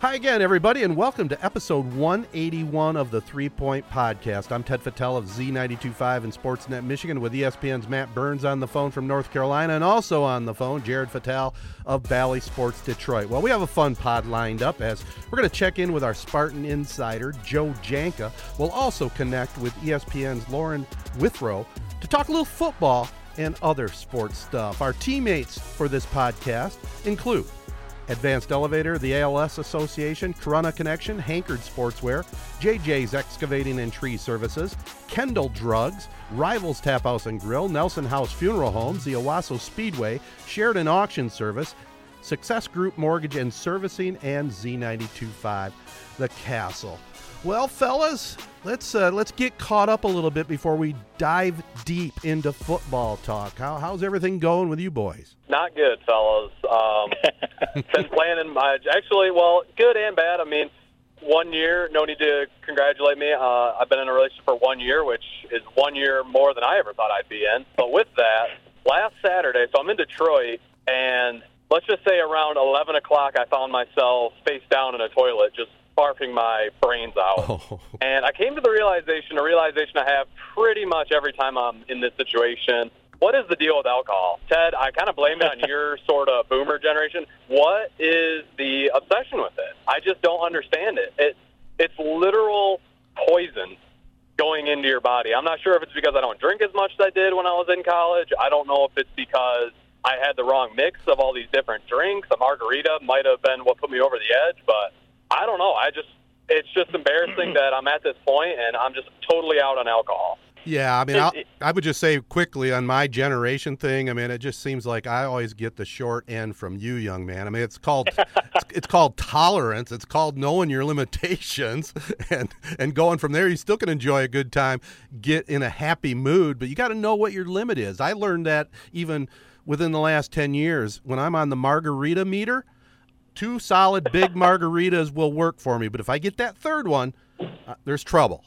Hi again, everybody, and welcome to episode 181 of the Three Point Podcast. I'm Ted Fattel of Z925 and Sportsnet Michigan with ESPN's Matt Burns on the phone from North Carolina, and also on the phone, Jared Fattel of Bally Sports Detroit. Well, we have a fun pod lined up as we're going to check in with our Spartan insider, Joe Janka. We'll also connect with ESPN's Lauren Withrow to talk a little football and other sports stuff. Our teammates for this podcast include Advanced Elevator, the ALS Association, Corunna Connection, Hankard Sportswear, JJ's Excavating and Tree Services, Kendall Drugs, Rivals Tap House and Grill, Nelson House Funeral Homes, the Owosso Speedway, Sheridan Auction Service, Success Group Mortgage and Servicing, and Z925 The Castle. Well, fellas, let's uh, let's get caught up a little bit before we dive deep into football talk. How, how's everything going with you boys? Not good, fellas. Um, been planning my actually, well, good and bad. I mean, one year, no need to congratulate me. Uh, I've been in a relationship for one year, which is one year more than I ever thought I'd be in. But with that, last Saturday, so I'm in Detroit, and let's just say around 11 o'clock, I found myself face down in a toilet, just barfing my brains out. Oh. And I came to the realization, a realization I have pretty much every time I'm in this situation. What is the deal with alcohol? Ted, I kind of blame it on your sort of boomer generation. What is the obsession with it? I just don't understand it. It it's literal poison going into your body. I'm not sure if it's because I don't drink as much as I did when I was in college. I don't know if it's because I had the wrong mix of all these different drinks. A margarita might have been what put me over the edge, but I don't know. I just it's just embarrassing that I'm at this point and I'm just totally out on alcohol. Yeah, I mean, I'll, I would just say quickly on my generation thing. I mean, it just seems like I always get the short end from you, young man. I mean, it's called it's, it's called tolerance. It's called knowing your limitations, and and going from there. You still can enjoy a good time, get in a happy mood, but you got to know what your limit is. I learned that even within the last ten years when I'm on the margarita meter. Two solid big margaritas will work for me, but if I get that third one, uh, there's trouble.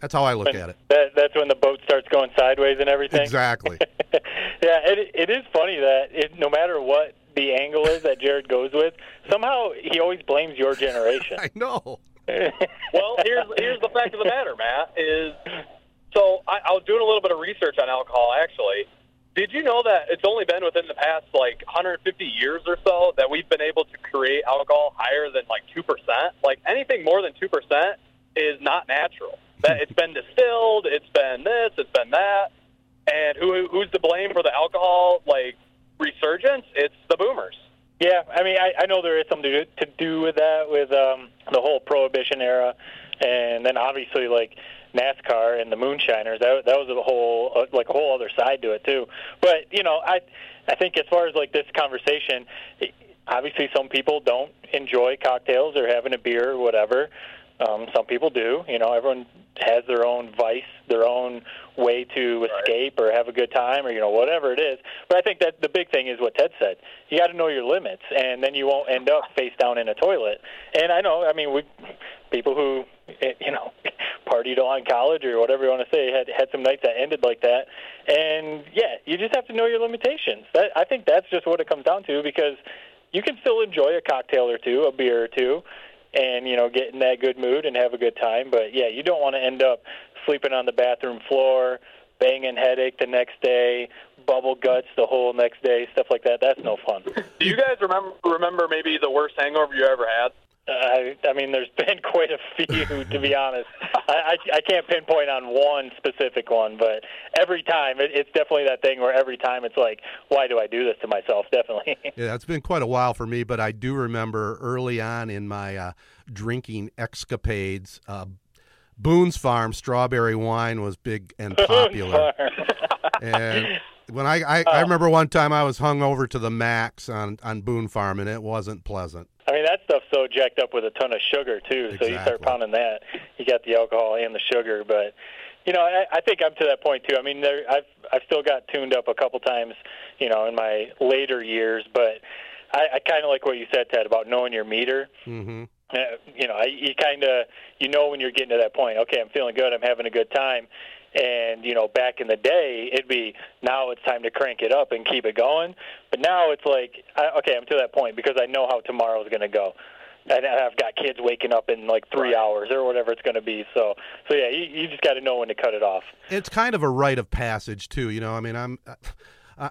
That's how I look at it. That, that's when the boat starts going sideways and everything. Exactly. yeah, it, it is funny that it, no matter what the angle is that Jared goes with, somehow he always blames your generation. I know. well, here's here's the fact of the matter, Matt. Is so I, I was doing a little bit of research on alcohol. Actually, did you know that it's only been within the past like 150 years or so that we've been able to create alcohol higher than like two percent? Like anything more than two percent is not natural. That it's been distilled, it's been this, it's been that, and who who's to blame for the alcohol like resurgence? It's the boomers. Yeah, I mean, I, I know there is something to, to do with that, with um, the whole prohibition era, and then obviously like NASCAR and the moonshiners. That that was a whole uh, like a whole other side to it too. But you know, I I think as far as like this conversation, obviously some people don't enjoy cocktails or having a beer or whatever. Um, some people do. You know, everyone has their own vice, their own way to escape or have a good time, or you know, whatever it is. But I think that the big thing is what Ted said. You got to know your limits, and then you won't end up face down in a toilet. And I know, I mean, we people who eh, you know partied on college or whatever you want to say had had some nights that ended like that. And yeah, you just have to know your limitations. That I think that's just what it comes down to because you can still enjoy a cocktail or two, a beer or two, and you know get in that good mood and have a good time. But yeah, you don't want to end up sleeping on the bathroom floor, banging headache the next day, bubble guts the whole next day, stuff like that. That's no fun. Do you guys remember remember maybe the worst hangover you ever had? I, I mean, there's been quite a few, to be honest. I, I, I can't pinpoint on one specific one, but every time it, it's definitely that thing where every time it's like, why do I do this to myself? Definitely. Yeah, it's been quite a while for me, but I do remember early on in my uh, drinking escapades, uh, Boone's Farm strawberry wine was big and popular. and when I, I, I remember one time I was hung over to the max on, on Boone Farm, and it wasn't pleasant. I mean, that stuff's so jacked up with a ton of sugar too. So you start pounding that, you got the alcohol and the sugar. But you know, I, I think I'm to that point too. I mean, there, I've I've still got tuned up a couple times, you know, in my later years. But I, I kind of like what you said, Ted, about knowing your meter. hmm Uh, you know, I, you kind of you know when you're getting to that point. Okay, I'm feeling good. I'm having a good time. And you know, back in the day, it'd be now it's time to crank it up and keep it going. But now it's like, I, okay, I'm to that point because I know how tomorrow's going to go, and I've got kids waking up in like three hours or whatever it's going to be. So, so yeah, you, you just got to know when to cut it off. It's kind of a rite of passage too. You know, I mean, I'm.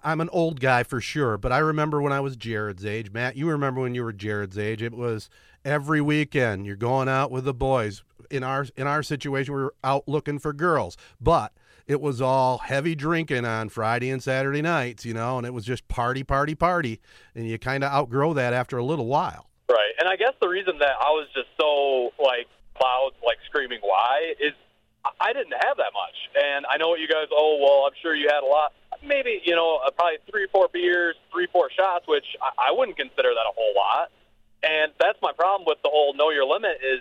I'm an old guy for sure, but I remember when I was Jared's age. Matt, you remember when you were Jared's age? It was every weekend you're going out with the boys. In our in our situation, we were out looking for girls, but it was all heavy drinking on Friday and Saturday nights, you know, and it was just party, party, party, and you kind of outgrow that after a little while. Right. And I guess the reason that I was just so like loud, like screaming why is I didn't have that much. And I know what you guys, oh, well, I'm sure you had a lot. Maybe, you know, uh, probably three, four beers, three, four shots, which I, I wouldn't consider that a whole lot. And that's my problem with the whole know your limit is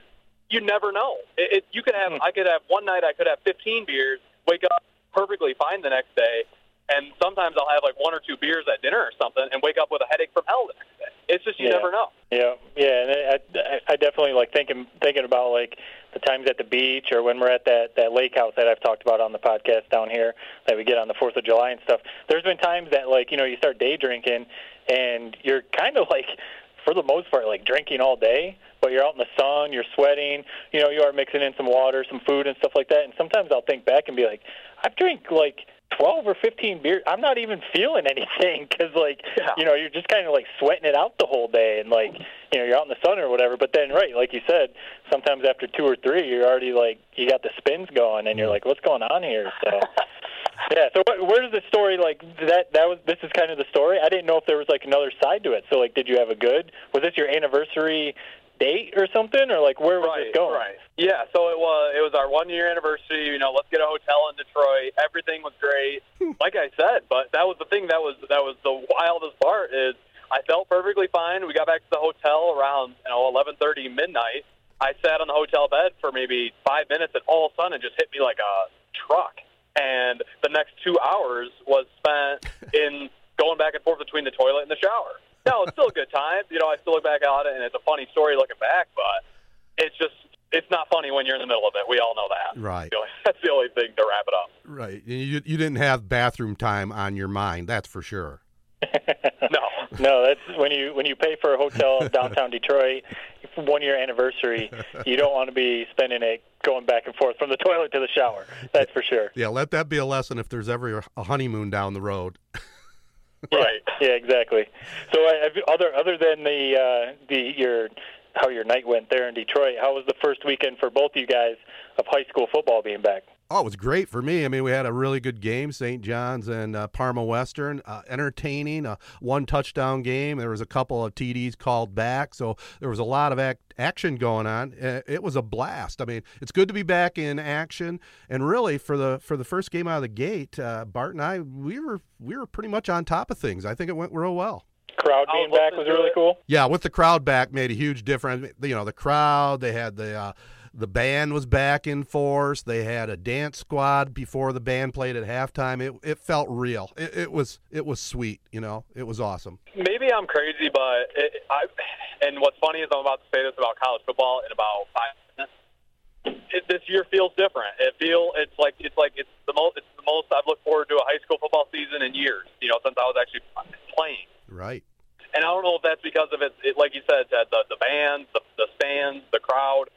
you never know. It, it, you could have, hmm. I could have one night, I could have 15 beers, wake up perfectly fine the next day. And sometimes I'll have like one or two beers at dinner or something and wake up with a headache from hell the next day. It's just, you Yeah. never know. Yeah, yeah, and I, I, I definitely like thinking thinking about like the times at the beach or when we're at that that lake house that I've talked about on the podcast down here that we get on the Fourth of July and stuff. There's been times that like you know you start day drinking and you're kind of like for the most part like drinking all day, but you're out in the sun, you're sweating, you know, you are mixing in some water, some food and stuff like that. And sometimes I'll think back and be like, I've drank like 12 or 15 beers. I'm not even feeling anything because, like, Yeah. you know, you're just kind of like sweating it out the whole day, and like, you know, you're out in the sun or whatever. But then, right, like you said, sometimes after two or three, you're already like, you got the spins going, and you're like, what's going on here? So. Yeah. So wh- where does the story like that? That was this is kind of the story. I didn't know if there was like another side to it. So like, did you have a good? Was this your anniversary date or something, or like where was right, this going? Right. Yeah. So it was it was our one year anniversary. You know, let's get a hotel in Detroit. Everything was great, like I said. But that was the thing that was that was the wildest part is I felt perfectly fine. We got back to the hotel around you know eleven thirty midnight. I sat on the hotel bed for maybe five minutes, and all of a sudden it just hit me like a truck. And the next two hours was spent in going back and forth between the toilet and the shower. No, it's still a good time. You know, I still look back at it, and it's a funny story looking back, but it's just it's not funny when you're in the middle of it. We all know that. Right. That's the only thing to wrap it up. Right. You, you didn't have bathroom time on your mind, that's for sure. No. No, that's when you when you pay for a hotel in downtown Detroit, one year anniversary. You don't want to be spending it going back and forth from the toilet to the shower. That's for sure. Yeah, let that be a lesson if there's ever a honeymoon down the road. Right. Yeah, exactly. So, you- other other than the uh, the your how your night went there in Detroit, how was the first weekend for both you guys of high school football being back? Oh, it was great for me. I mean, we had a really good game, St. John's and uh, Parma Western, uh, entertaining, a one touchdown game. There was a couple of TDs called back, so there was a lot of ac- action going on. Uh, It was a blast. I mean, it's good to be back in action. And really, for the for the first game out of the gate, uh, Bart and I, we were we were pretty much on top of things. I think it went real well. Crowd I being back was really it. cool. Yeah, with the crowd back made a huge difference. You know, the crowd, they had the uh, the band was back in force. They had a dance squad before the band played at halftime. It it felt real. It, it was it was sweet. You know, it was awesome. Maybe I'm crazy, but it, I. And what's funny is I'm about to say this about college football in about five minutes. It, this year feels different. It feel it's like it's like it's the most it's the most I've looked forward to a high school football season in years. You know, since I was actually playing. Right. And I don't know if that's because of it, it like you said, Ted, the the bands, the, the stands, the crowd,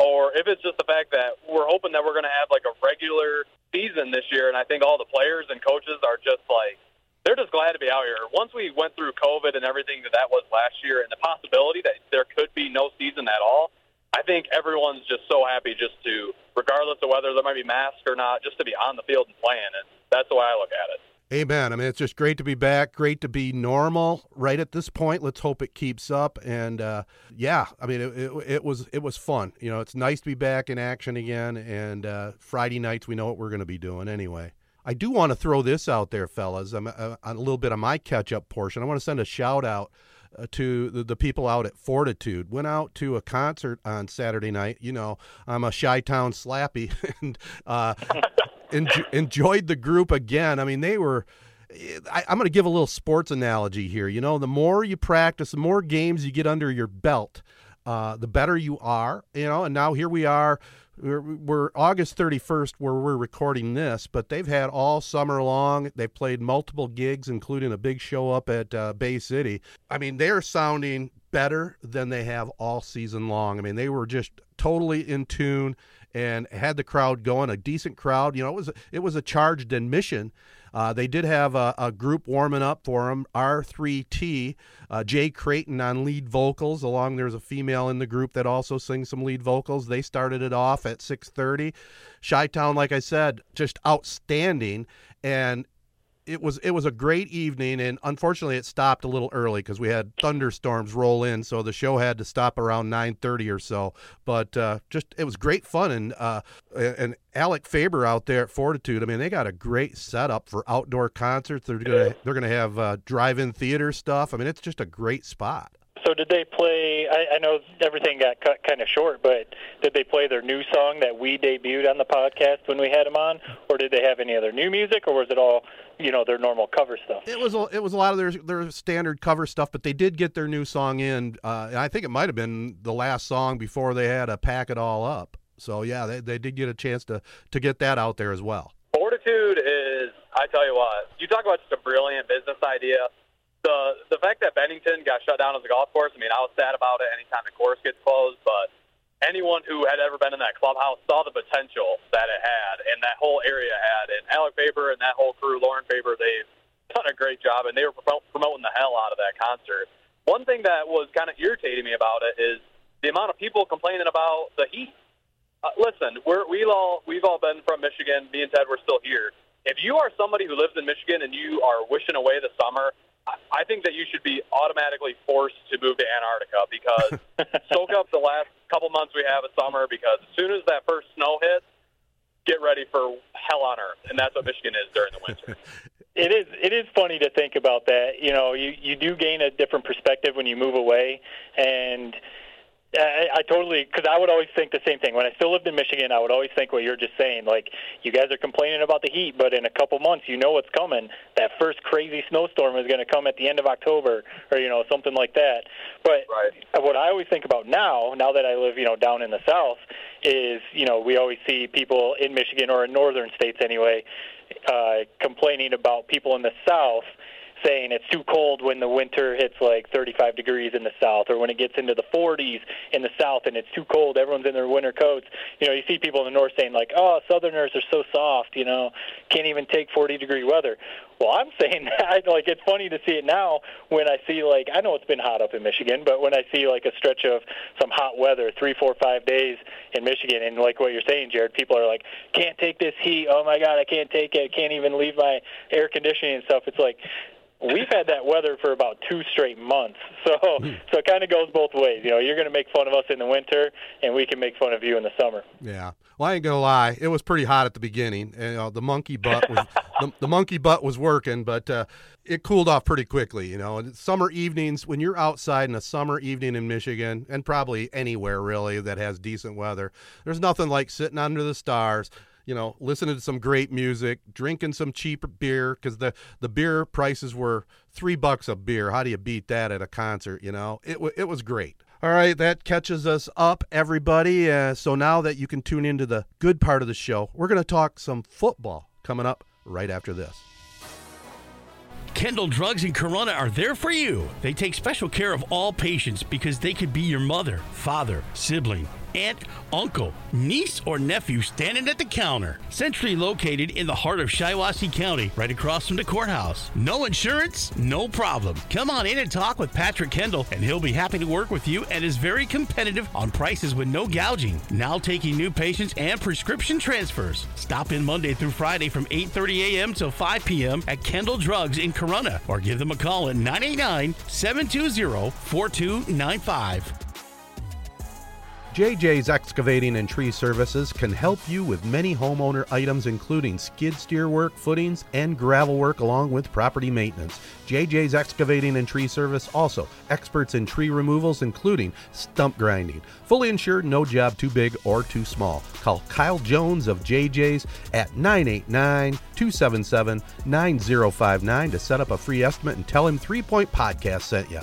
or if it's just the fact that we're hoping that we're going to have like a regular season this year. And I think all the players and coaches are just like they're just glad to be out here. Once we went through COVID and everything that that was last year, and the possibility that there could be no season at all, I think everyone's just so happy just to, regardless of whether there might be masks or not, just to be on the field and playing. And that's the way I look at it. Amen. I mean, it's just great to be back. Great to be normal right at this point. Let's hope it keeps up. And uh, yeah, I mean, it, it, it, was it was fun. You know, it's nice to be back in action again. And uh, Friday nights, we know what we're going to be doing anyway. I do want to throw this out there, fellas. I'm uh, a little bit of my catch up portion. I want to send a shout out uh, to the, the, people out at Fortitude. Went out to a concert on Saturday night. You know, I'm a Chi Town slappy, and uh, en- enjoyed the group again. I mean, they were. I, am going to give a little sports analogy here. You know, the more you practice, the more games you get under your belt, uh, the better you are. You know, and now here we are. We're, we're, August 31st where we're recording this, but they've had all summer long. They've played multiple gigs, including a big show up at uh, Bay City. I mean, they're sounding better than they have all season long. I mean, they were just totally in tune and had the crowd going, a decent crowd. You know, it was it was a charged admission. Uh, they did have a, a, group warming up for them, R3T, uh, Jay Creighton on lead vocals. Along there's a female in the group that also sings some lead vocals. They started it off at 6:30. Chi-Town, like I said, just outstanding. And it was it was a great evening, and unfortunately, it stopped a little early because we had thunderstorms roll in, so the show had to stop around nine thirty or so. But uh, just it was great fun, and uh, and Alec Faber out there at Fortitude. I mean, they got a great setup for outdoor concerts. They're gonna they're gonna have uh, drive-in theater stuff. I mean, it's just a great spot. So did they play? I, I know everything got cut kind of short, but did they play their new song that we debuted on the podcast when we had them on, or did they have any other new music, or was it all you know their normal cover stuff? It was a, it was a lot of their their standard cover stuff, but they did get their new song in. Uh, I think it might have been the last song before they had to pack it all up. So yeah, they they did get a chance to to get that out there as well. Fortitude is, I tell you what, you talk about just a brilliant business idea the the fact that Bennington got shut down as a golf course, I mean, I was sad about it anytime the course gets closed, but anyone who had ever been in that clubhouse saw the potential that it had and that whole area had. And Alec Faber and that whole crew, Lauren Faber, they've done a great job, and they were promoting the hell out of that concert. One thing that was kind of irritating me about it is the amount of people complaining about the heat. Uh, listen, we're, we all we've all been from Michigan. Me and Ted, we're still here. If you are somebody who lives in Michigan and you are wishing away the summer, I think that you should be automatically forced to move to Antarctica because soak up the last couple months we have of summer because as soon as that first snow hits, get ready for hell on earth, and that's what Michigan is during the winter. it is it is funny to think about that. You know, you you do gain a different perspective when you move away, and I, I totally because I would always think the same thing. When I still lived in Michigan, I would always think what you're just saying. Like you guys are complaining about the heat, but in a couple months, you know what's coming. That first crazy snowstorm is going to come at the end of October, or you know something like that. But right. what I always think about now, now that I live, you know, down in the South, is you know we always see people in Michigan or in northern states anyway, uh, complaining about people in the South saying it's too cold when the winter hits like 35 degrees in the south or when it gets into the 40s in the south and it's too cold everyone's in their winter coats. You know you see people in the north saying like oh southerners are so soft you know can't even take 40 degree weather. Well i'm saying that like it's funny to see it now when i see like i know it's been hot up in michigan but when i see like a stretch of some hot weather three four five days in michigan and like what you're saying jared people are like can't take this heat. Oh my god i can't take it. Can't even leave my air conditioning and stuff. It's like we've had that weather for about two straight months. So so it kind of goes both ways. You know, you're going to make fun of us in the winter, and we can make fun of you in the summer. Yeah. Well, I ain't gonna lie. It was pretty hot at the beginning. And, know, the monkey butt was the, the monkey butt was working, but uh, it cooled off pretty quickly. You know, and summer evenings when you're outside in a summer evening in Michigan, and probably anywhere really that has decent weather, there's nothing like sitting under the stars you know, listening to some great music, drinking some cheap beer because the the beer prices were three bucks a beer. How do you beat that at a concert? You know, it w- it was great. All right, that catches us up, everybody. Uh, so now that you can tune into the good part of the show, we're going to talk some football coming up right after this. Kendall Drugs and Corunna are there for you. They take special care of all patients because they could be your mother, father, sibling, aunt, uncle, niece, or nephew standing at the counter. Centrally located in the heart of Shiawassee County, right across from the courthouse. No insurance? No problem. Come on in and talk with Patrick Kendall, and he'll be happy to work with you and is very competitive on prices with no gouging. Now taking new patients and prescription transfers. Stop in Monday through Friday from 8.30 a.m. till 5 p.m. at Kendall Drugs in Corunna, or give them a call at 989 720 4295. JJ's Excavating and Tree Services can help you with many homeowner items, including skid steer work, footings, and gravel work, along with property maintenance. JJ's Excavating and Tree Service also experts in tree removals, including stump grinding. Fully insured, no job too big or too small. Call Kyle Jones of JJ's at 989 277 9059 to set up a free estimate and tell him Three Point Podcast sent you.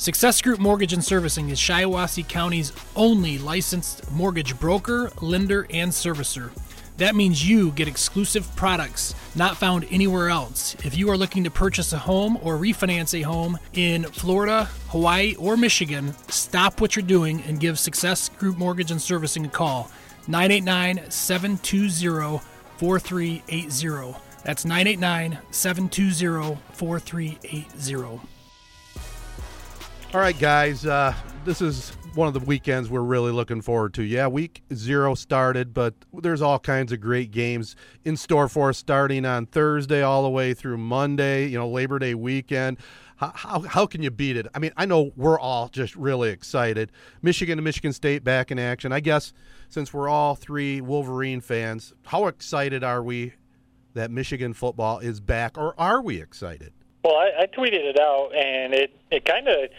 Success Group Mortgage and Servicing is Shiawassee County's only licensed mortgage broker, lender, and servicer. That means you get exclusive products not found anywhere else. If you are looking to purchase a home or refinance a home in Florida, Hawaii, or Michigan, stop what you're doing and give Success Group Mortgage and Servicing a call. 989 720 4380. That's 989 720 4380. All right, guys. Uh, this is one of the weekends we're really looking forward to. Yeah, week zero started, but there's all kinds of great games in store for us starting on Thursday all the way through Monday, you know, Labor Day weekend. How, how, how can you beat it? I mean, I know we're all just really excited. Michigan and Michigan State back in action. I guess since we're all three Wolverine fans, how excited are we that Michigan football is back, or are we excited? Well, I, I tweeted it out, and it, it kind of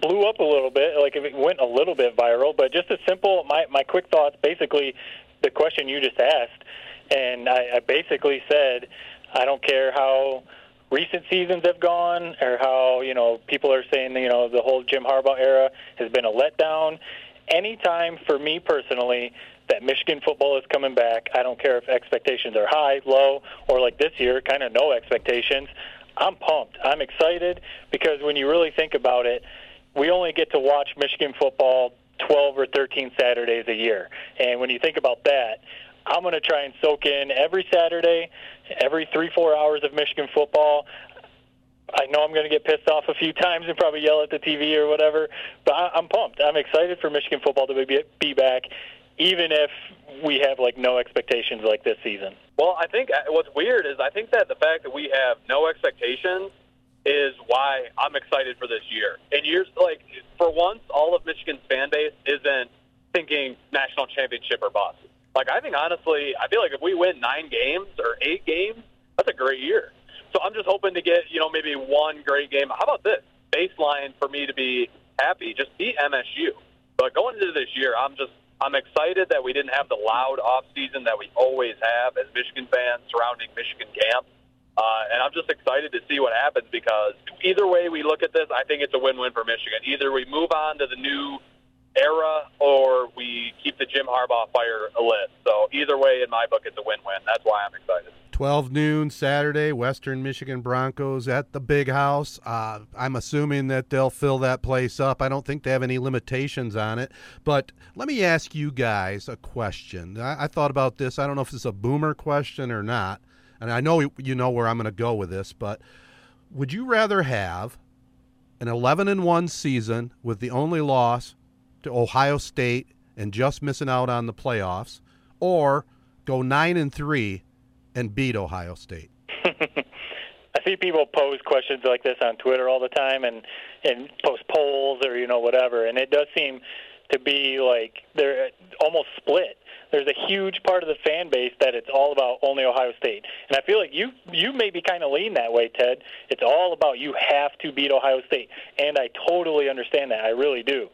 blew up a little bit. Like if it went a little bit viral, but just a simple my my quick thoughts. Basically, the question you just asked, and I, I basically said, I don't care how recent seasons have gone or how you know people are saying you know the whole Jim Harbaugh era has been a letdown. Anytime for me personally that Michigan football is coming back, I don't care if expectations are high, low, or like this year, kind of no expectations. I'm pumped. I'm excited because when you really think about it, we only get to watch Michigan football 12 or 13 Saturdays a year. And when you think about that, I'm going to try and soak in every Saturday, every three, four hours of Michigan football. I know I'm going to get pissed off a few times and probably yell at the TV or whatever, but I'm pumped. I'm excited for Michigan football to be back, even if we have like no expectations like this season. Well, I think uh, what's weird is I think that the fact that we have no expectations is why I'm excited for this year. And years like for once, all of Michigan's fan base isn't thinking national championship or bust. Like I think honestly, I feel like if we win nine games or eight games, that's a great year. So I'm just hoping to get you know maybe one great game. How about this baseline for me to be happy? Just beat MSU. But going into this year, I'm just I'm excited that we didn't have the loud off season that we always have as Michigan fans surrounding Michigan camp. Uh, and I'm just excited to see what happens because either way we look at this, I think it's a win-win for Michigan. Either we move on to the new era or we keep the Jim Harbaugh fire lit. So either way, in my book, it's a win-win. That's why I'm excited. 12 noon Saturday, Western Michigan Broncos at the Big House. Uh, I'm assuming that they'll fill that place up. I don't think they have any limitations on it. But let me ask you guys a question. I, I thought about this. I don't know if it's a boomer question or not and I know you know where I'm going to go with this, but would you rather have an 11 and 1 season with the only loss to Ohio State and just missing out on the playoffs or go 9 and 3 and beat Ohio State? I see people pose questions like this on Twitter all the time, and and post polls or you know whatever, and it does seem to be like they're uh, almost split. There's a huge part of the fan base that it's all about only Ohio State, and I feel like you you maybe kind of lean that way, Ted. It's all about you have to beat Ohio State, and I totally understand that. I really do.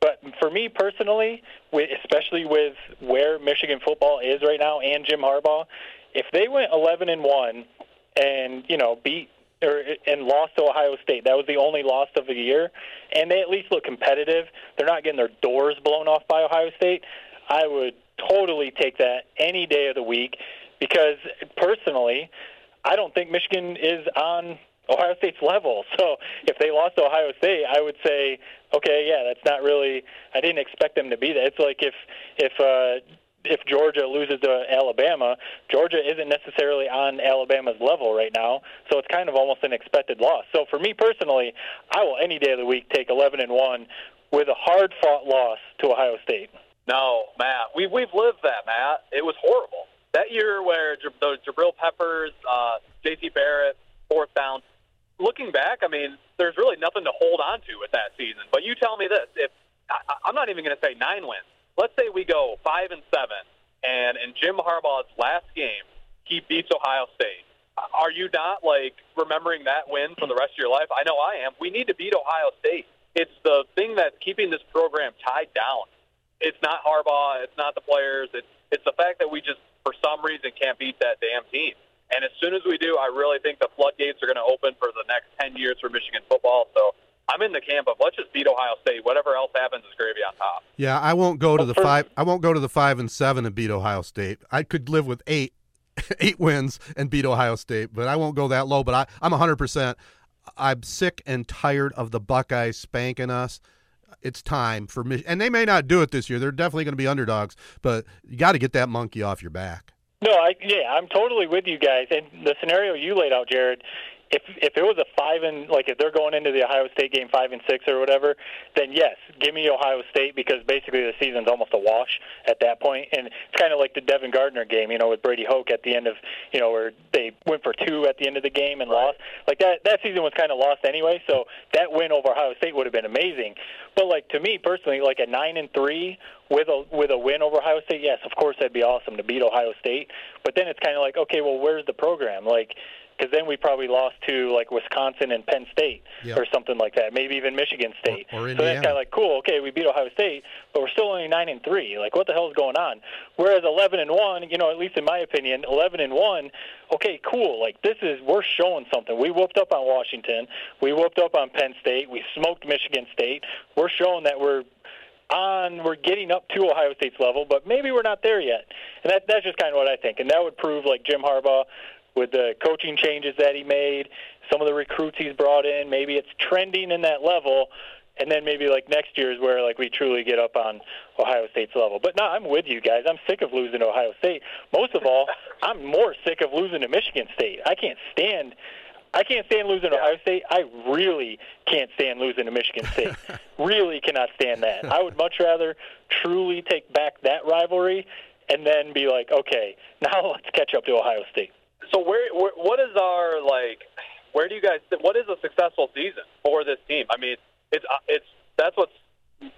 But for me personally, especially with where Michigan football is right now and Jim Harbaugh, if they went 11 and one and you know beat or and lost to Ohio State. That was the only loss of the year, and they at least look competitive. They're not getting their doors blown off by Ohio State. I would totally take that any day of the week because personally, I don't think Michigan is on Ohio State's level. So if they lost to Ohio State, I would say, okay, yeah, that's not really. I didn't expect them to be that. It's like if if uh, if Georgia loses to Alabama, Georgia isn't necessarily on Alabama's level right now, so it's kind of almost an expected loss. So for me personally, I will any day of the week take 11 and one with a hard-fought loss to Ohio State. No, Matt, we we've lived that, Matt. It was horrible that year where the Jabril Peppers, uh, J.T. Barrett, fourth down. Looking back, I mean, there's really nothing to hold on to with that season. But you tell me this: if I, I'm not even going to say nine wins let's say we go five and seven, and in Jim Harbaugh's last game, he beats Ohio State. Are you not like remembering that win for the rest of your life? I know I am. We need to beat Ohio State. It's the thing that's keeping this program tied down. It's not Harbaugh. It's not the players. It's it's the fact that we just for some reason can't beat that damn team. And as soon as we do, I really think the floodgates are going to open for the next ten years for Michigan football. So I'm in the camp of let's just beat Ohio State. Whatever else happens is gravy on top. Yeah, I won't go to the five. I won't go to the five and seven and beat Ohio State. I could live with eight, eight wins and beat Ohio State, but I won't go that low. But I, I'm 100. percent I'm sick and tired of the Buckeyes spanking us. It's time for me, and they may not do it this year. They're definitely going to be underdogs, but you got to get that monkey off your back. No, I yeah, I'm totally with you guys. And the scenario you laid out, Jared, if if it was a five and like if they're going into the Ohio State game five and six or whatever, then yes, give me Ohio State because basically the season's almost a wash at that point, and it's kind of like the Devin Gardner game, you know, with Brady Hoke at the end of you know where they went for two at the end of the game and lost. Like that that season was kind of lost anyway, so that win over Ohio State would have been amazing. But like to me personally, like a nine and three with a with a win over Ohio State, yes, of course that'd be awesome to beat Ohio State. But then it's kind of like okay, well, where's the program? Like because then we probably lost to like Wisconsin and Penn State yep. or something like that, maybe even Michigan State. Or, or so that's kind of like cool. Okay, we beat Ohio State, but we're still only nine and three. Like, what the hell is going on? Whereas eleven and one, you know, at least in my opinion, eleven and one. Okay, cool. Like this is we're showing something. We whooped up on Washington. We whooped up on Penn State. We smoked Michigan State. We're showing that we're on we're getting up to Ohio State's level, but maybe we're not there yet. And that that's just kind of what I think. And that would prove like Jim Harbaugh with the coaching changes that he made, some of the recruits he's brought in, maybe it's trending in that level. And then maybe like next year is where like we truly get up on Ohio State's level. But no, I'm with you guys. I'm sick of losing to Ohio State. Most of all, I'm more sick of losing to Michigan State. I can't stand I can't stand losing to Ohio State. I really can't stand losing to Michigan State. really cannot stand that. I would much rather truly take back that rivalry and then be like, okay, now let's catch up to Ohio State. So where, where what is our like? Where do you guys? What is a successful season for this team? I mean, it's uh, it's that's what's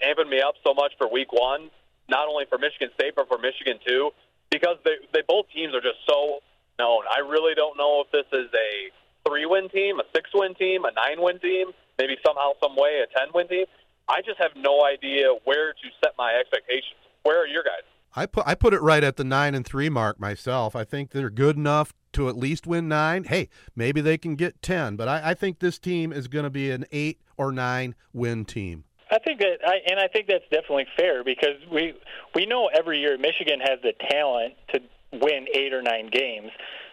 amping me up so much for Week One. Not only for Michigan State, but for Michigan too, because they they both teams are just so known. I really don't know if this is a three-win team, a six-win team, a nine-win team, maybe somehow, some way, a ten-win team. I just have no idea where to set my expectations. Where are your guys? I put I put it right at the nine and three mark myself. I think they're good enough to at least win nine. Hey, maybe they can get 10, but I, I think this team is going to be an eight or nine win team. I think that, I, and I think that's definitely fair because we we know every year Michigan has the talent to win eight or nine games,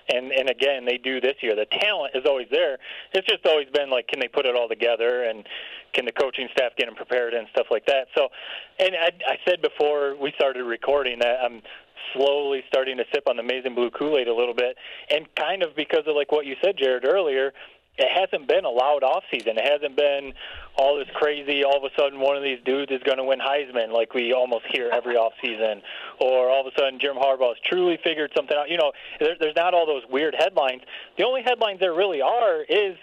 and and again they do this year. The talent is always there. It's just always been like, can they put it all together, and can the coaching staff get them prepared and stuff like that. So, and I, I said before we started recording that I'm slowly starting to sip on the amazing Blue Kool Aid a little bit, and kind of because of like what you said, Jared earlier. It hasn't been a loud off season. It hasn't been all this crazy. All of a sudden, one of these dudes is going to win Heisman, like we almost hear every off season, or all of a sudden Jim Harbaugh has truly figured something out. You know, there, there's not all those weird headlines. The only headlines there really are is,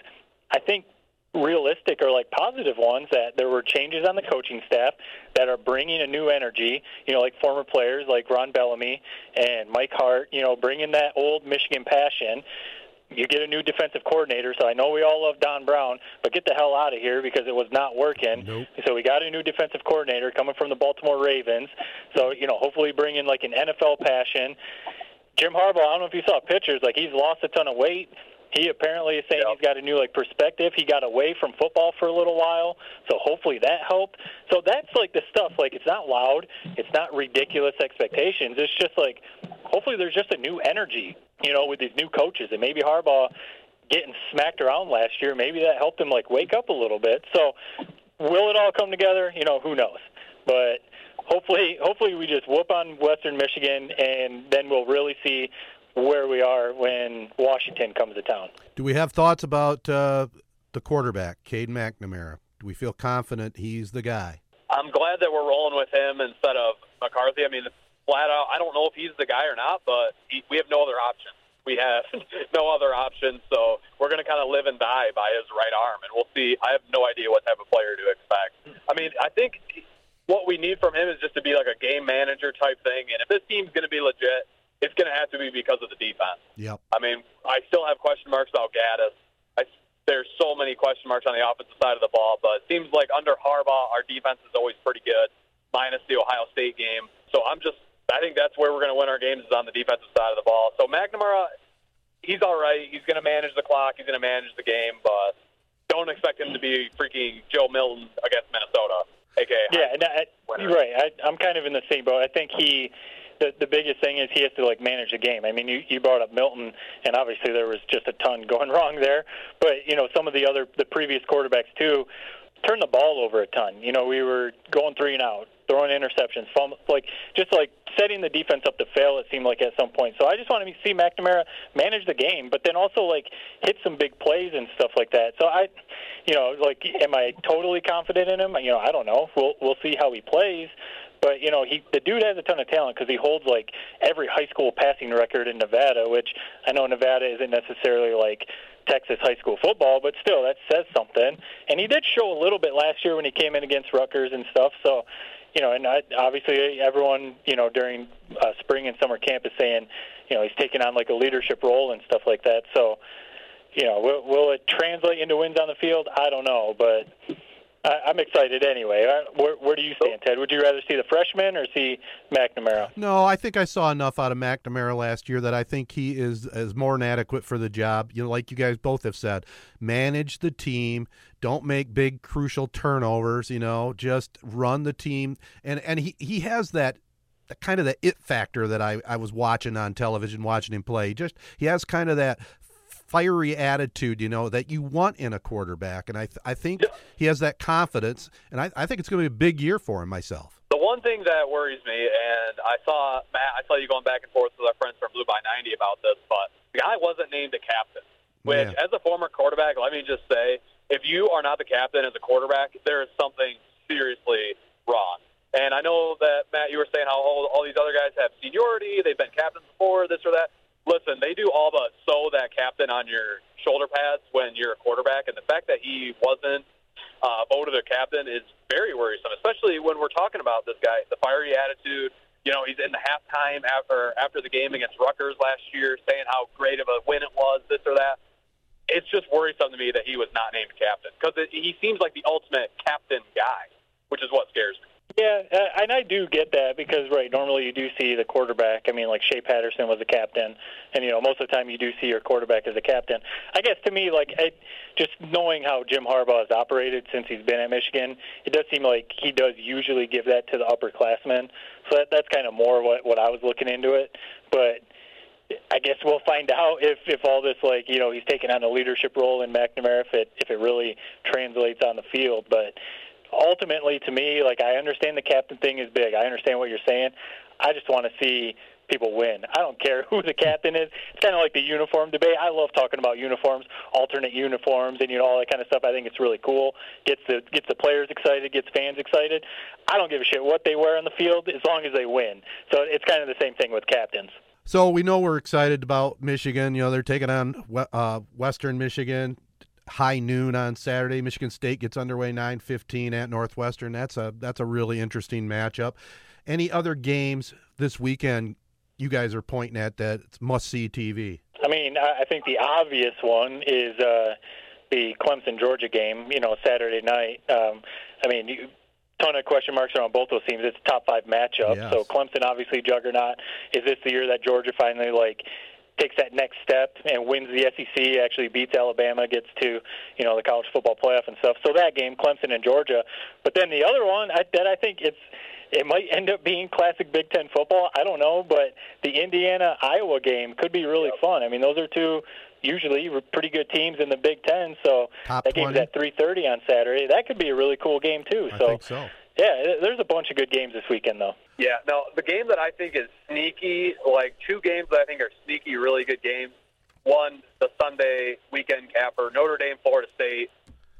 I think, realistic or like positive ones that there were changes on the coaching staff that are bringing a new energy. You know, like former players like Ron Bellamy and Mike Hart. You know, bringing that old Michigan passion you get a new defensive coordinator, so I know we all love Don Brown, but get the hell out of here because it was not working. Nope. So we got a new defensive coordinator coming from the Baltimore Ravens. So, you know, hopefully bring in like an NFL passion. Jim Harbaugh, I don't know if you saw pictures, like he's lost a ton of weight. He apparently is saying Yep. he's got a new like perspective. He got away from football for a little while, so hopefully that helped. So that's like the stuff. Like it's not loud, it's not ridiculous expectations. It's just like hopefully there's just a new energy, you know, with these new coaches, and maybe Harbaugh getting smacked around last year, maybe that helped him like wake up a little bit. So will it all come together? You know, who knows? But hopefully, hopefully we just whoop on Western Michigan, and then we'll really see where we are when Washington comes to town. Do we have thoughts about uh, the quarterback, Cade McNamara? Do we feel confident he's the guy? I'm glad that we're rolling with him instead of McCarthy. I mean, flat out, I don't know if he's the guy or not, but he, we have no other option. We have no other option, so we're going to kind of live and die by his right arm, and we'll see. I have no idea what type of player to expect. I mean, I think what we need from him is just to be like a game manager type thing, and if this team's going to be legit, it's going to have to be because of the defense. Yep. I mean, I still have question marks about Gattis. I, there's so many question marks on the offensive side of the ball, but it seems like under Harbaugh, our defense is always pretty good, minus the Ohio State game. So I'm just, I think that's where we're going to win our games is on the defensive side of the ball. So McNamara, he's all right. He's going to manage the clock. He's going to manage the game, but don't expect him to be freaking Joe Milton against Minnesota, aka Yeah, and I, you're right. I, I'm kind of in the same boat. I think he, the the biggest thing is he has to like manage the game. I mean, you you brought up Milton, and obviously there was just a ton going wrong there. But you know, some of the other the previous quarterbacks too turned the ball over a ton. You know, we were going three and out, throwing interceptions, fum- like just like setting the defense up to fail. It seemed like at some point. So I just want to see McNamara manage the game, but then also like hit some big plays and stuff like that. So I, you know, like, am I totally confident in him? You know, I don't know. We'll we'll see how he plays. But you know, he the dude has a ton of talent because he holds like every high school passing record in Nevada, which I know Nevada isn't necessarily like Texas high school football, but still that says something. And he did show a little bit last year when he came in against Rutgers and stuff. So, you know, and I, obviously everyone, you know, during uh, spring and summer camp is saying, you know, he's taking on like a leadership role and stuff like that. So, you know, will, will it translate into wins on the field? I don't know, but I, I'm excited anyway. Uh, Where, where do you stand, Ted? Would you rather see the freshman or see McNamara? No, I think I saw enough out of McNamara last year that I think he is is more than adequate for the job. You know, like you guys both have said, manage the team. Don't make big crucial turnovers. You know, just run the team. And and he he has that. that Kind of the it factor that I, I was watching on television, watching him play. Just he has kind of that fiery attitude, you know, that you want in a quarterback, and I th- I think he has that confidence, and I, I think it's going to be a big year for him myself. The one thing that worries me, and I saw Matt, I saw you going back and forth with our friends from Blue by 90 about this, but the guy wasn't named a captain. Which, Yeah. as a former quarterback, let me just say, if you are not the captain as a quarterback, there is something seriously wrong. And I know that Matt, you were saying how all, all these other guys have seniority, they've been captains before, this or that. Listen, they do all but sew that captain on your shoulder pads when you're a quarterback, and the fact that he wasn't uh, voted a captain is very worrisome, especially when we're talking about this guy, the fiery attitude. You know, he's in the halftime after after the game against Rutgers last year, saying how great of a win it was, this or that. It's just worrisome to me that he was not named captain because he seems like the ultimate captain guy, which is what scares me. Yeah, uh, and I do get that because right, normally you do see the quarterback. I mean, like Shea Patterson was a captain, and you know most of the time you do see your quarterback as a captain. I guess to me, like I, just knowing how Jim Harbaugh has operated since he's been at Michigan, it does seem like he does usually give that to the upperclassmen. So that, that's kind of more what what I was looking into it, but. I guess we'll find out if if all this like you know he's taking on a leadership role in McNamara if it if it really translates on the field. But ultimately, to me, like I understand the captain thing is big. I understand what you're saying. I just want to see people win. I don't care who the captain is. It's kind of like the uniform debate. I love talking about uniforms, alternate uniforms, and you know all that kind of stuff. I think it's really cool. Gets the gets the players excited, gets fans excited. I don't give a shit what they wear on the field as long as they win. So it's kind of the same thing with captains. So we know we're excited about Michigan. You know they're taking on uh, Western Michigan high noon on Saturday. Michigan State gets underway 9:15 at Northwestern. That's a that's a really interesting matchup. Any other games this weekend you guys are pointing at that must see TV? I mean, I think the obvious one is uh, the Clemson Georgia game. You know, Saturday night. Um, I mean, you, ton of question marks around both those teams. It's a top five matchup. Yes. So Clemson obviously juggernaut. Is this the year that Georgia finally like takes that next step and wins the SEC, actually beats Alabama, gets to you know the college football playoff and stuff. So that game, Clemson and Georgia. But then the other one I, that I think it's it might end up being classic Big Ten football. I don't know, but the Indiana Iowa game could be really fun. I mean, those are two usually pretty good teams in the Big Ten. So Top that game's 20? at 3:30 on Saturday. That could be a really cool game too. I so think so. Yeah, there's a bunch of good games this weekend though. Yeah, no, the game that I think is sneaky, like two games that I think are sneaky, really good games. One, the Sunday weekend capper, Notre Dame, Florida State.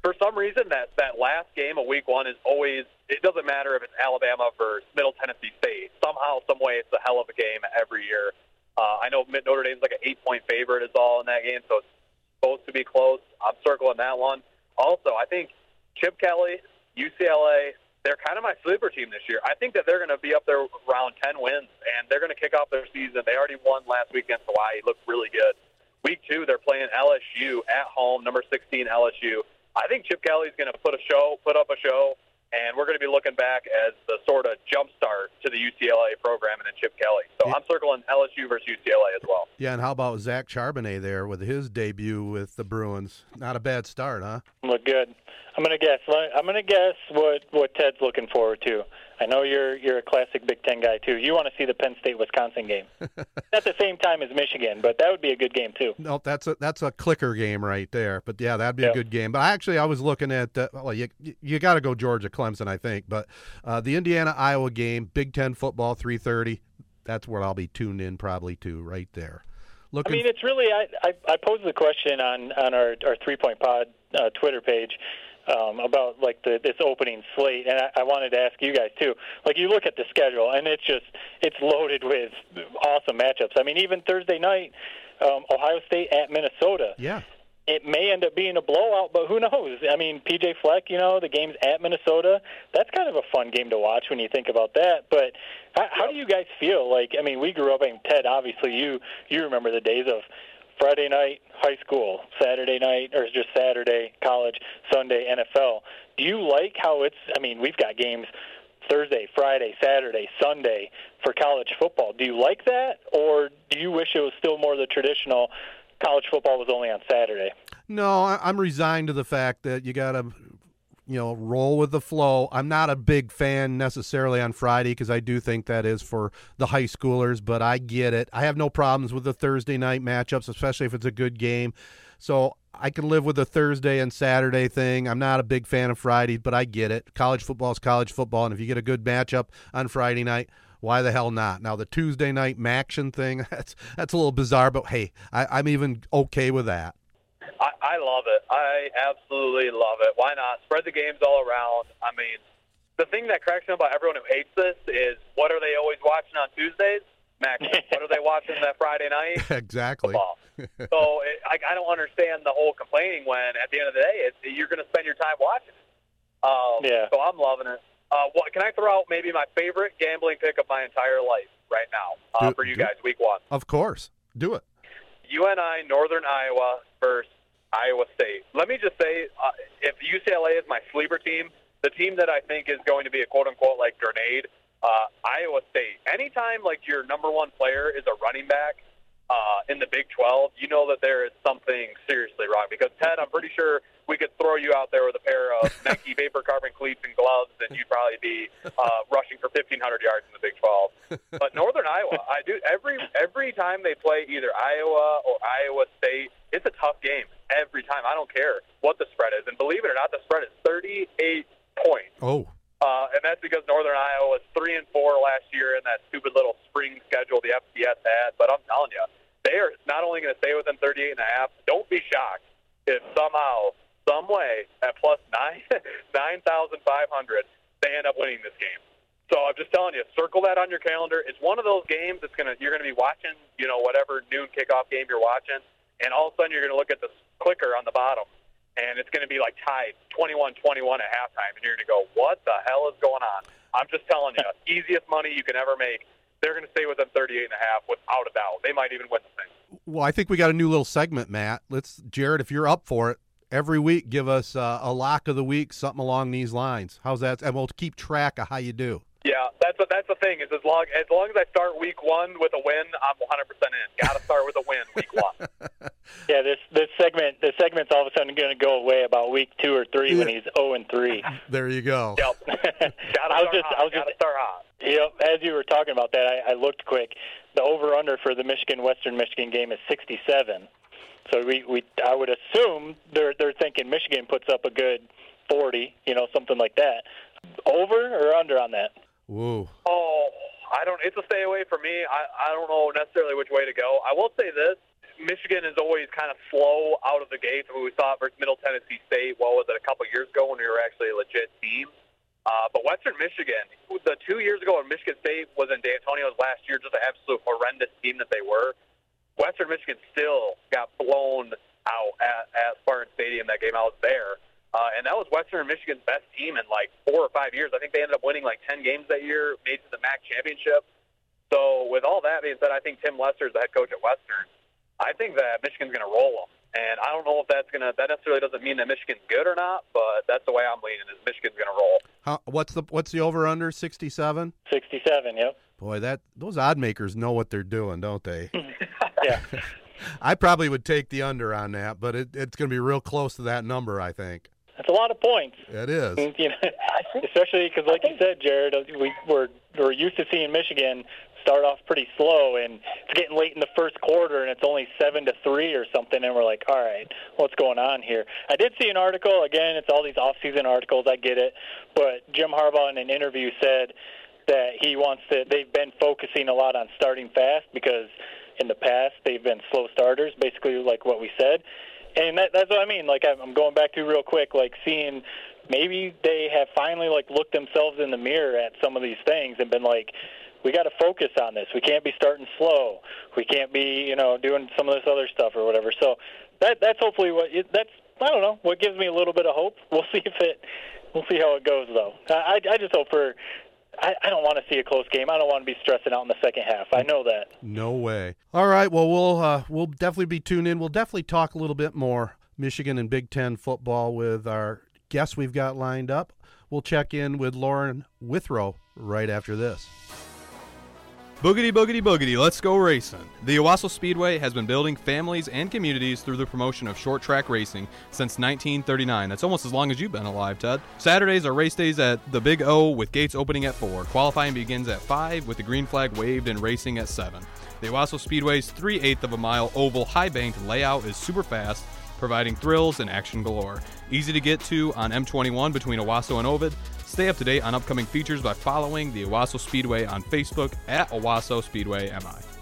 For some reason, that that last game of Week One is always. It doesn't matter if it's Alabama versus Middle Tennessee State. Somehow, some way, it's a hell of a game every year. Uh, I know Notre Dame's like an eight-point favorite is all in that game, so it's supposed to be close. I'm circling that one. Also, I think Chip Kelly, UCLA, they're kind of my sleeper team this year. I think that they're going to be up there around 10 wins, and they're going to kick off their season. They already won last week against Hawaii. Looked really good. Week two, they're playing LSU at home, number 16 LSU. I think Chip Kelly's going to put a show, put up a show, and we're going to be looking back as the sort of jump start to the UCLA program and then Chip Kelly. So Yeah. I'm circling LSU versus UCLA as well. Yeah, and how about Zach Charbonnet there with his debut with the Bruins? Not a bad start, huh? Look good. I'm gonna guess. I'm gonna guess what what Ted's looking forward to. I know you're you're a classic Big Ten guy too. You want to see the Penn State Wisconsin game at the same time as Michigan, but that would be a good game too. No, that's a that's a clicker game right there. But yeah, that'd be a good game. But actually, I was looking at uh, well, you you got to go Georgia Clemson, I think. But uh, the Indiana Iowa game, Big Ten football, three thirty. That's where I'll be tuned in probably to right there. Look I mean, it's really. I I, I posed the question on on our our three point pod uh, Twitter page um, about like the this opening slate, and I, I wanted to ask you guys too. Like, you look at the schedule, and it's just it's loaded with awesome matchups. I mean, even Thursday night, um, Ohio State at Minnesota. yeah, it may end up being a blowout, but who knows? I mean, PJ Fleck, you know, the game's at Minnesota. That's kind of a fun game to watch when you think about that. But how, how do you guys feel? Like, I mean, we grew up. I mean, Ted, obviously, you you remember the days of Friday night high school, Saturday night, or just Saturday college, Sunday NFL. Do you like how it's? I mean, we've got games Thursday, Friday, Saturday, Sunday for college football. Do you like that, or do you wish it was still more the traditional? College football was only on Saturday. no, I'm resigned to the fact that you got to, you know, roll with the flow. I'm not a big fan necessarily on Friday because I do think that is for the high schoolers, but I get it. I have no problems with the Thursday night matchups, especially if it's a good game. So I can live with the Thursday and Saturday thing. I'm not a big fan of Fridays, but I get it. College football is college football, and if you get a good matchup on Friday night, why the hell not? Now the Tuesday night MACtion thing, that's that's a little bizarre, but hey, I, I'm even okay with that. I, I love it. I absolutely love it. Why not? Spread the games all around. I mean, the thing that cracks me up about everyone who hates this is what are they always watching on Tuesdays? Mac, what are they watching that Friday night? exactly. Football. so it, I, I don't understand the whole complaining when at the end of the day it's, you're going to spend your time watching it. Um, Yeah. So I'm loving it. Uh, what, can I throw out maybe my favorite gambling pick of my entire life right now uh, Do- for you do- guys, week one? Of course, do it. UNI Northern Iowa versus Iowa State. Let me just say, uh, if UCLA is my sleeper team, the team that I think is going to be a quote unquote like grenade, uh, Iowa State. Anytime like your number one player is a running back uh, in the Big 12, you know that there is something seriously wrong. Because Ted, I'm pretty sure we could throw you out there with a pair of Nike vapor carbon cleats and gloves, and you'd probably be uh, rushing for 1,500 yards in the Big 12. But Northern Iowa, I do every every time they play either Iowa or Iowa State, it's a tough game every time. I don't care what the spread is, and believe it or not, the spread is 38 points. Oh, Uh, and that's because Northern Iowa was three and four last year in that stupid little spring schedule the FCS had. But I'm telling you, they are not only going to stay within 38 and a half. Don't be shocked if somehow, some way, at plus nine nine thousand five hundred, they end up winning this game. So I'm just telling you, circle that on your calendar. It's one of those games that's gonna you're gonna be watching, you know, whatever noon kickoff game you're watching, and all of a sudden you're gonna look at the clicker on the bottom, and it's gonna be like tied 21-21 at halftime, and you're gonna go, what the hell is going on? I'm just telling you, easiest money you can ever make. They're going to stay within 38 and a half without a doubt. They might even win the thing. Well, I think we got a new little segment, Matt. Let's, Jared, if you're up for it, every week give us uh, a lock of the week, something along these lines. How's that? And we'll keep track of how you do. Yeah, that's a, that's the thing. Is as long as long as I start week one with a win, I'm 100 percent in. Got to start with a win week one. yeah, this this segment this segment's all of a sudden going to go away about week two or three when he's 0 and three. There you go. Yep. I was just hot. I was just start hot. Yep. As you were talking about that, I, I looked quick. The over under for the Michigan Western Michigan game is 67. So we, we I would assume they're they're thinking Michigan puts up a good 40, you know, something like that. Over or under on that? Whoa. Oh, I don't. It's a stay away for me. I I don't know necessarily which way to go. I will say this: Michigan is always kind of slow out of the gates. I mean, we saw it versus Middle Tennessee State. What was it? A couple years ago when we were actually a legit team. Uh, but Western Michigan, the two years ago when Michigan State was in D'Antonio's last year, just an absolute horrendous team that they were. Western Michigan still got blown out at, at Spartan Stadium that game. I was there. Uh, and that was Western Michigan's best team in like four or five years. I think they ended up winning like 10 games that year, made to the MAC championship. So, with all that being said, I think Tim Lester is the head coach at Western. I think that Michigan's going to roll them. And I don't know if that's going to, that necessarily doesn't mean that Michigan's good or not, but that's the way I'm leaning is Michigan's going to roll. How, what's the what's the over under 67? 67, yep. Boy, that those odd makers know what they're doing, don't they? yeah. I probably would take the under on that, but it, it's going to be real close to that number, I think. That's a lot of points. It is. You know, especially because, like you said, Jared, uh, we, we're we're used to seeing Michigan start off pretty slow, and it's getting late in the first quarter, and it's only seven to three or something, and we're like, all right, what's going on here? I did see an article. Again, it's all these off-season articles. I get it, but Jim Harbaugh in an interview said that he wants to. They've been focusing a lot on starting fast because in the past they've been slow starters, basically like what we said. And that, that's what I mean. Like I'm going back to real quick, like seeing maybe they have finally like looked themselves in the mirror at some of these things and been like, we got to focus on this. We can't be starting slow. We can't be, you know, doing some of this other stuff or whatever. So that that's hopefully what that's I don't know what gives me a little bit of hope. We'll see if it we'll see how it goes though. I I just hope for I, I don't want to see a close game. I don't want to be stressing out in the second half. I know that. No way. All right. Well, we'll uh, we'll definitely be tuned in. We'll definitely talk a little bit more Michigan and Big Ten football with our guests we've got lined up. We'll check in with Lauren Withrow right after this. Boogity, boogity, boogity, let's go racing. The Owosso Speedway has been building families and communities through the promotion of short track racing since 1939. That's almost as long as you've been alive, Ted. Saturdays are race days at the Big O with gates opening at 4. Qualifying begins at 5 with the green flag waved and racing at 7. The Owosso Speedway's 3 8 of a mile oval high banked layout is super fast providing thrills and action galore. Easy to get to on M21 between Owosso and Ovid. Stay up to date on upcoming features by following the Owosso Speedway on Facebook at Owosso Speedway MI.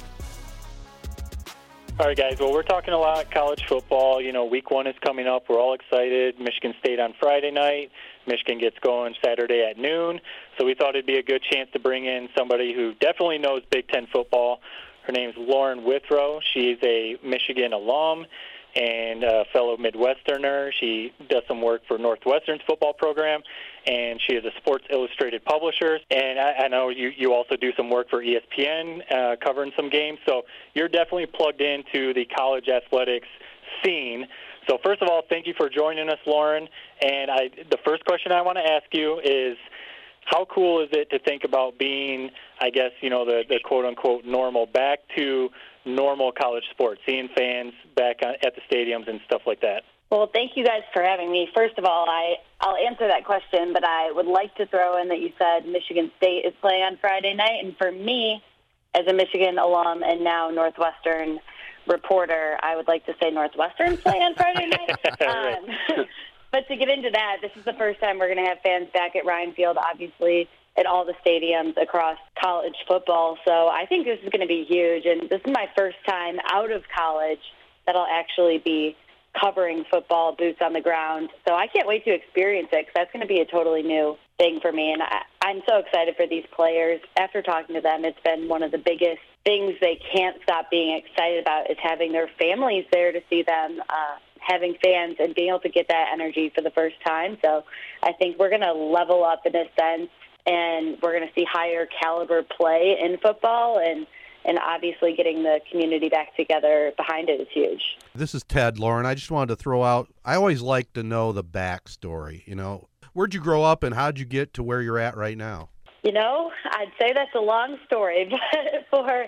All right, guys. Well, we're talking a lot college football. You know, week one is coming up. We're all excited. Michigan State on Friday night. Michigan gets going Saturday at noon. So we thought it'd be a good chance to bring in somebody who definitely knows Big Ten football. Her name's Lauren Withrow. She's a Michigan alum and a fellow Midwesterner. She does some work for Northwestern's football program, and she is a Sports Illustrated publisher. And I, I know you, you also do some work for ESPN, uh, covering some games. So you're definitely plugged into the college athletics scene. So first of all, thank you for joining us, Lauren. And I, the first question I want to ask you is, how cool is it to think about being, I guess, you know, the, the quote unquote normal back to normal college sports, seeing fans back at the stadiums and stuff like that? Well, thank you guys for having me. First of all, I, I'll answer that question, but I would like to throw in that you said Michigan State is playing on Friday night. And for me, as a Michigan alum and now Northwestern reporter, I would like to say Northwestern play on Friday night. um, but to get into that, this is the first time we're going to have fans back at Ryan Field, obviously, at all the stadiums across college football. So I think this is going to be huge. And this is my first time out of college that I'll actually be covering football, boots on the ground. So I can't wait to experience it because that's going to be a totally new thing for me. And I, I'm so excited for these players. After talking to them, it's been one of the biggest things they can't stop being excited about is having their families there to see them. Uh, having fans and being able to get that energy for the first time. So I think we're going to level up in a sense and we're going to see higher caliber play in football and and obviously getting the community back together behind it is huge. This is Ted Lauren. I just wanted to throw out I always like to know the backstory, you know. Where'd you grow up and how'd you get to where you're at right now? You know, I'd say that's a long story, but for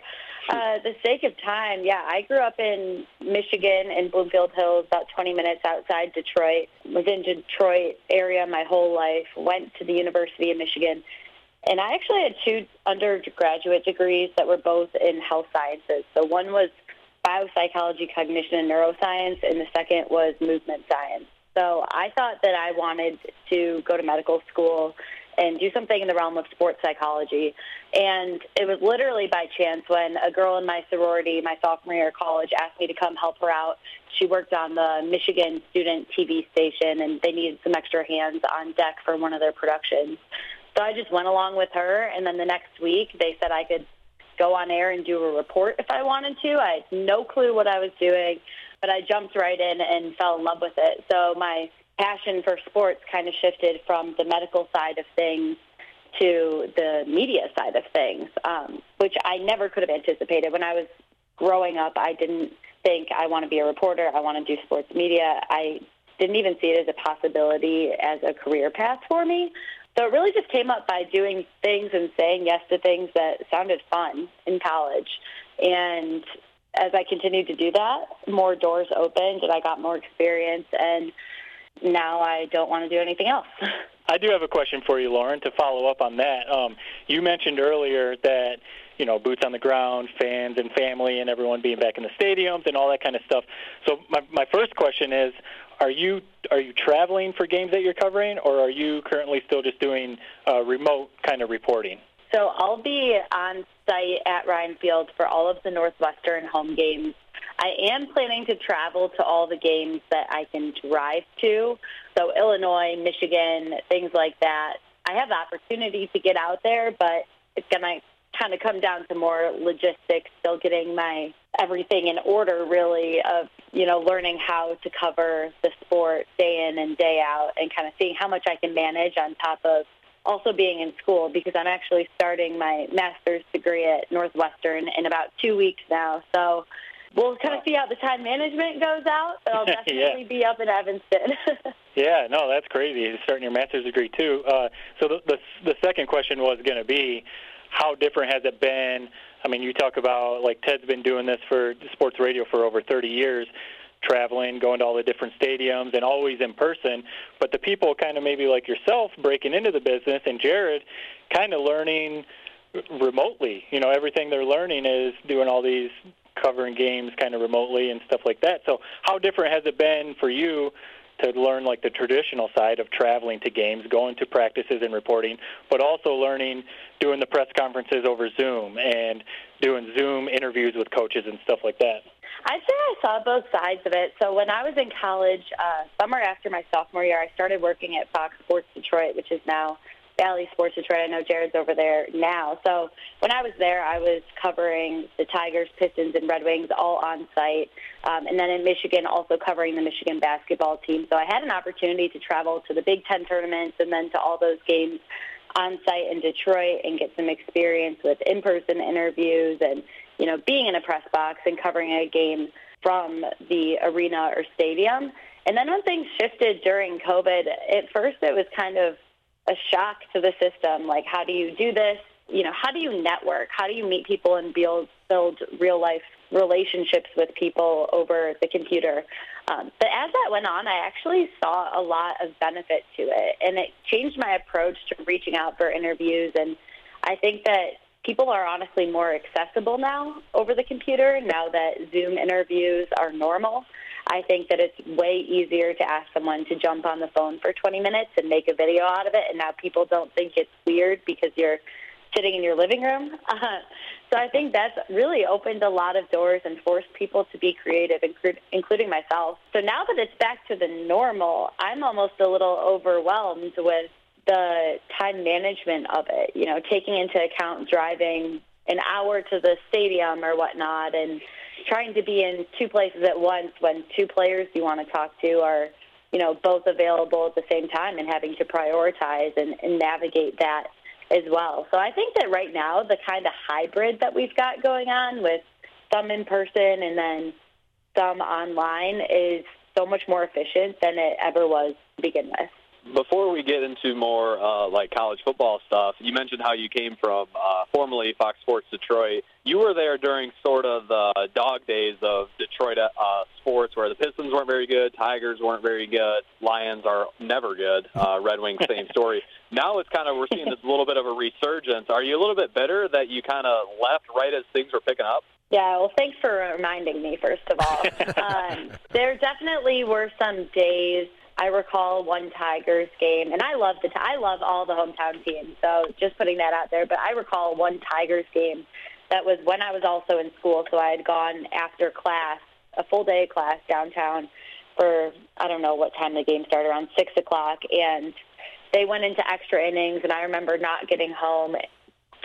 uh, the sake of time, yeah, I grew up in Michigan in Bloomfield Hills, about 20 minutes outside Detroit. Was in Detroit area my whole life. Went to the University of Michigan and I actually had two undergraduate degrees that were both in health sciences. So one was biopsychology, cognition, and neuroscience, and the second was movement science. So I thought that I wanted to go to medical school and do something in the realm of sports psychology. And it was literally by chance when a girl in my sorority, my sophomore year of college, asked me to come help her out. She worked on the Michigan student TV station, and they needed some extra hands on deck for one of their productions. So I just went along with her, and then the next week they said I could go on air and do a report if I wanted to. I had no clue what I was doing, but I jumped right in and fell in love with it. So my passion for sports kind of shifted from the medical side of things to the media side of things, um, which I never could have anticipated. When I was growing up, I didn't think I want to be a reporter. I want to do sports media. I didn't even see it as a possibility as a career path for me. So it really just came up by doing things and saying yes to things that sounded fun in college. And as I continued to do that, more doors opened and I got more experience. And now I don't want to do anything else. I do have a question for you, Lauren, to follow up on that. Um, you mentioned earlier that you know boots on the ground, fans and family, and everyone being back in the stadiums and all that kind of stuff. So my my first question is, are you are you traveling for games that you're covering, or are you currently still just doing uh, remote kind of reporting? So I'll be on site at Ryan Field for all of the Northwestern home games. I am planning to travel to all the games that I can drive to. So Illinois, Michigan, things like that. I have opportunity to get out there, but it's going to kind of come down to more logistics, still getting my everything in order really of, you know, learning how to cover the sport day in and day out and kind of seeing how much I can manage on top of also being in school because I'm actually starting my master's degree at Northwestern in about two weeks now. So we'll kind of see how the time management goes out, I'll definitely yeah. be up in Evanston. yeah, no, that's crazy. Starting your master's degree too. Uh, so the, the the second question was going to be, how different has it been? I mean, you talk about like Ted's been doing this for sports radio for over 30 years, traveling, going to all the different stadiums, and always in person. But the people, kind of maybe like yourself, breaking into the business, and Jared, kind of learning remotely. You know, everything they're learning is doing all these covering games kind of remotely and stuff like that. So, how different has it been for you to learn like the traditional side of traveling to games, going to practices and reporting, but also learning doing the press conferences over Zoom and doing Zoom interviews with coaches and stuff like that? I'd say I saw both sides of it. So when I was in college, uh, summer after my sophomore year, I started working at Fox Sports Detroit, which is now Bally Sports Detroit. I know Jared's over there now. So when I was there, I was covering the Tigers, Pistons, and Red Wings all on site. Um, and then in Michigan, also covering the Michigan basketball team. So I had an opportunity to travel to the Big Ten tournaments and then to all those games on site in Detroit and get some experience with in-person interviews and, you know, being in a press box and covering a game from the arena or stadium. And then when things shifted during COVID, at first it was kind of a shock to the system. Like, how do you do this? You know, how do you network? How do you meet people and build build real life relationships with people over the computer? Um, but as that went on, I actually saw a lot of benefit to it, and it changed my approach to reaching out for interviews. And I think that people are honestly more accessible now over the computer now that Zoom interviews are normal. I think that it's way easier to ask someone to jump on the phone for 20 minutes and make a video out of it, and now people don't think it's weird because you're sitting in your living room. Uh, so I think that's really opened a lot of doors and forced people to be creative, including myself. So now that it's back to the normal, I'm almost a little overwhelmed with the time management of it. You know, taking into account driving an hour to the stadium or whatnot, and trying to be in two places at once when two players you want to talk to are, you know, both available at the same time, and having to prioritize and, and navigate that as well. So I think that right now the kind of hybrid that we've got going on with some in person and then some online is so much more efficient than it ever was to begin with before we get into more uh, like college football stuff, you mentioned how you came from uh, formerly Fox Sports Detroit. You were there during sort of the dog days of Detroit uh, sports, where the Pistons weren't very good, Tigers weren't very good, Lions are never good, uh, Red Wings same story. Now it's kind of we're seeing this little bit of a resurgence. Are you a little bit bitter that you kind of left right as things were picking up? Yeah, well, thanks for reminding me, first of all. um, there definitely were some days I recall one Tigers game, and I love the I love all the hometown teams. So just putting that out there. But I recall one Tigers game that was when I was also in school. So I had gone after class, a full day class downtown for I don't know what time the game started around six o'clock, and they went into extra innings. And I remember not getting home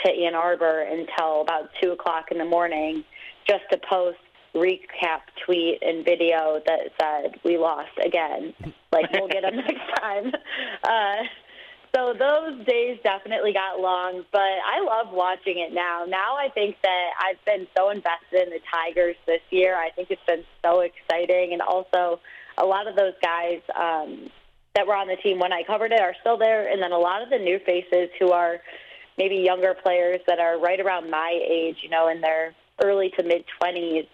to Ann Arbor until about two o'clock in the morning, just to post recap tweet and video that said we lost again. Like we'll get them next time. Uh, so those days definitely got long, but I love watching it now. Now I think that I've been so invested in the Tigers this year. I think it's been so exciting, and also a lot of those guys um, that were on the team when I covered it are still there, and then a lot of the new faces who are maybe younger players that are right around my age, you know, in their early to mid 20s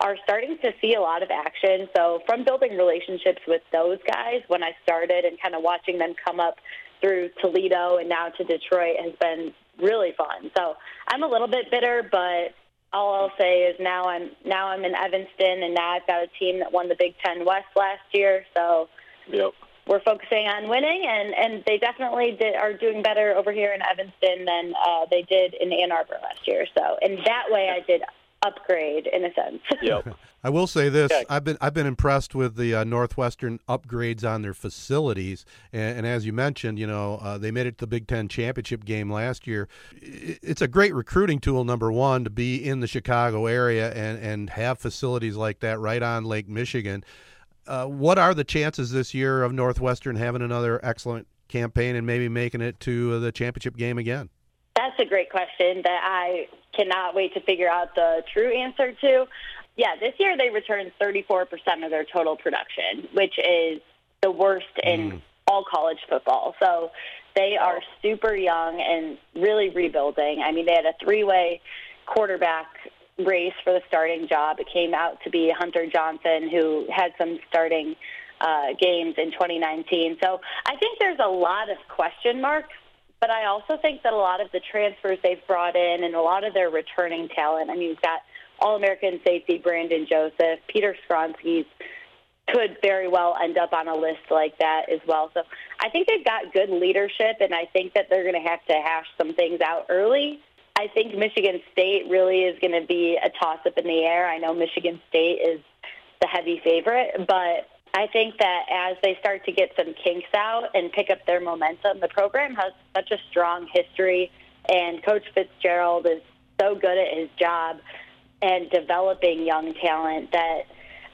are starting to see a lot of action. So from building relationships with those guys when I started and kind of watching them come up through Toledo and now to Detroit has been really fun. So I'm a little bit bitter, but all I'll say is now I'm now I'm in Evanston and now I've got a team that won the Big Ten West last year. So yep. We're focusing on winning, and and they definitely did, are doing better over here in Evanston than uh, they did in Ann Arbor last year. So in that way, I did upgrade in a sense. Yep. I will say this: yeah. I've been I've been impressed with the uh, Northwestern upgrades on their facilities, and, and as you mentioned, you know uh, they made it to the Big Ten championship game last year. It's a great recruiting tool. Number one, to be in the Chicago area and and have facilities like that right on Lake Michigan. Uh, what are the chances this year of Northwestern having another excellent campaign and maybe making it to the championship game again? That's a great question that I cannot wait to figure out the true answer to. Yeah, this year they returned 34% of their total production, which is the worst in mm. all college football. So they are super young and really rebuilding. I mean, they had a three way quarterback race for the starting job. It came out to be Hunter Johnson, who had some starting uh, games in 2019. So I think there's a lot of question marks but I also think that a lot of the transfers they've brought in and a lot of their returning talent, I mean, you've got All American safety Brandon Joseph, Peter Skoronski's could very well end up on a list like that as well. So I think they've got good leadership, and I think that they're going to have to hash some things out early. I think Michigan State really is going to be a toss up in the air. I know Michigan State is the heavy favorite, but I think that as they start to get some kinks out and pick up their momentum, the program has such a strong history, and Coach Fitzgerald is so good at his job and developing young talent that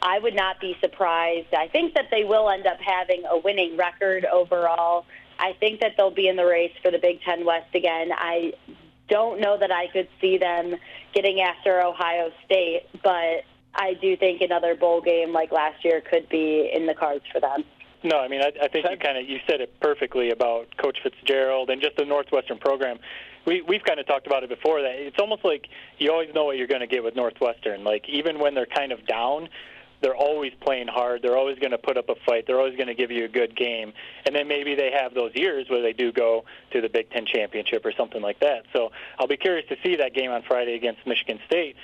I would not be surprised. I think that they will end up having a winning record overall. I think that they'll be in the race for the Big Ten West again. I don't know that I could see them getting after Ohio State, but I do think another bowl game like last year could be in the cards for them. No, I mean I, I think you kind of you said it perfectly about Coach Fitzgerald and just the Northwestern program. We we've kind of talked about it before that it's almost like you always know what you're going to get with Northwestern. Like even when they're kind of down, they're always playing hard. They're always going to put up a fight. They're always going to give you a good game. And then maybe they have those years where they do go to the Big Ten championship or something like that. So I'll be curious to see that game on Friday against Michigan State.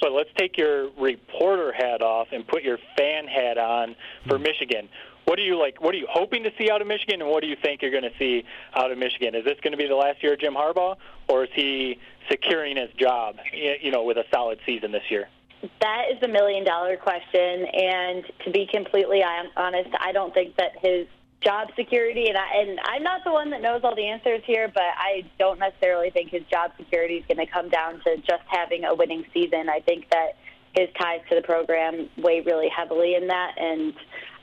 But let's take your reporter hat off and put your fan hat on for hmm. Michigan. What are you like? What are you hoping to see out of Michigan, and what do you think you're going to see out of Michigan? Is this going to be the last year of Jim Harbaugh, or is he securing his job, you know, with a solid season this year? That is a million dollar question, and to be completely honest, I don't think that his job security and I and I'm not the one that knows all the answers here, but I don't necessarily think his job security is going to come down to just having a winning season. I think that his ties to the program weigh really heavily in that, and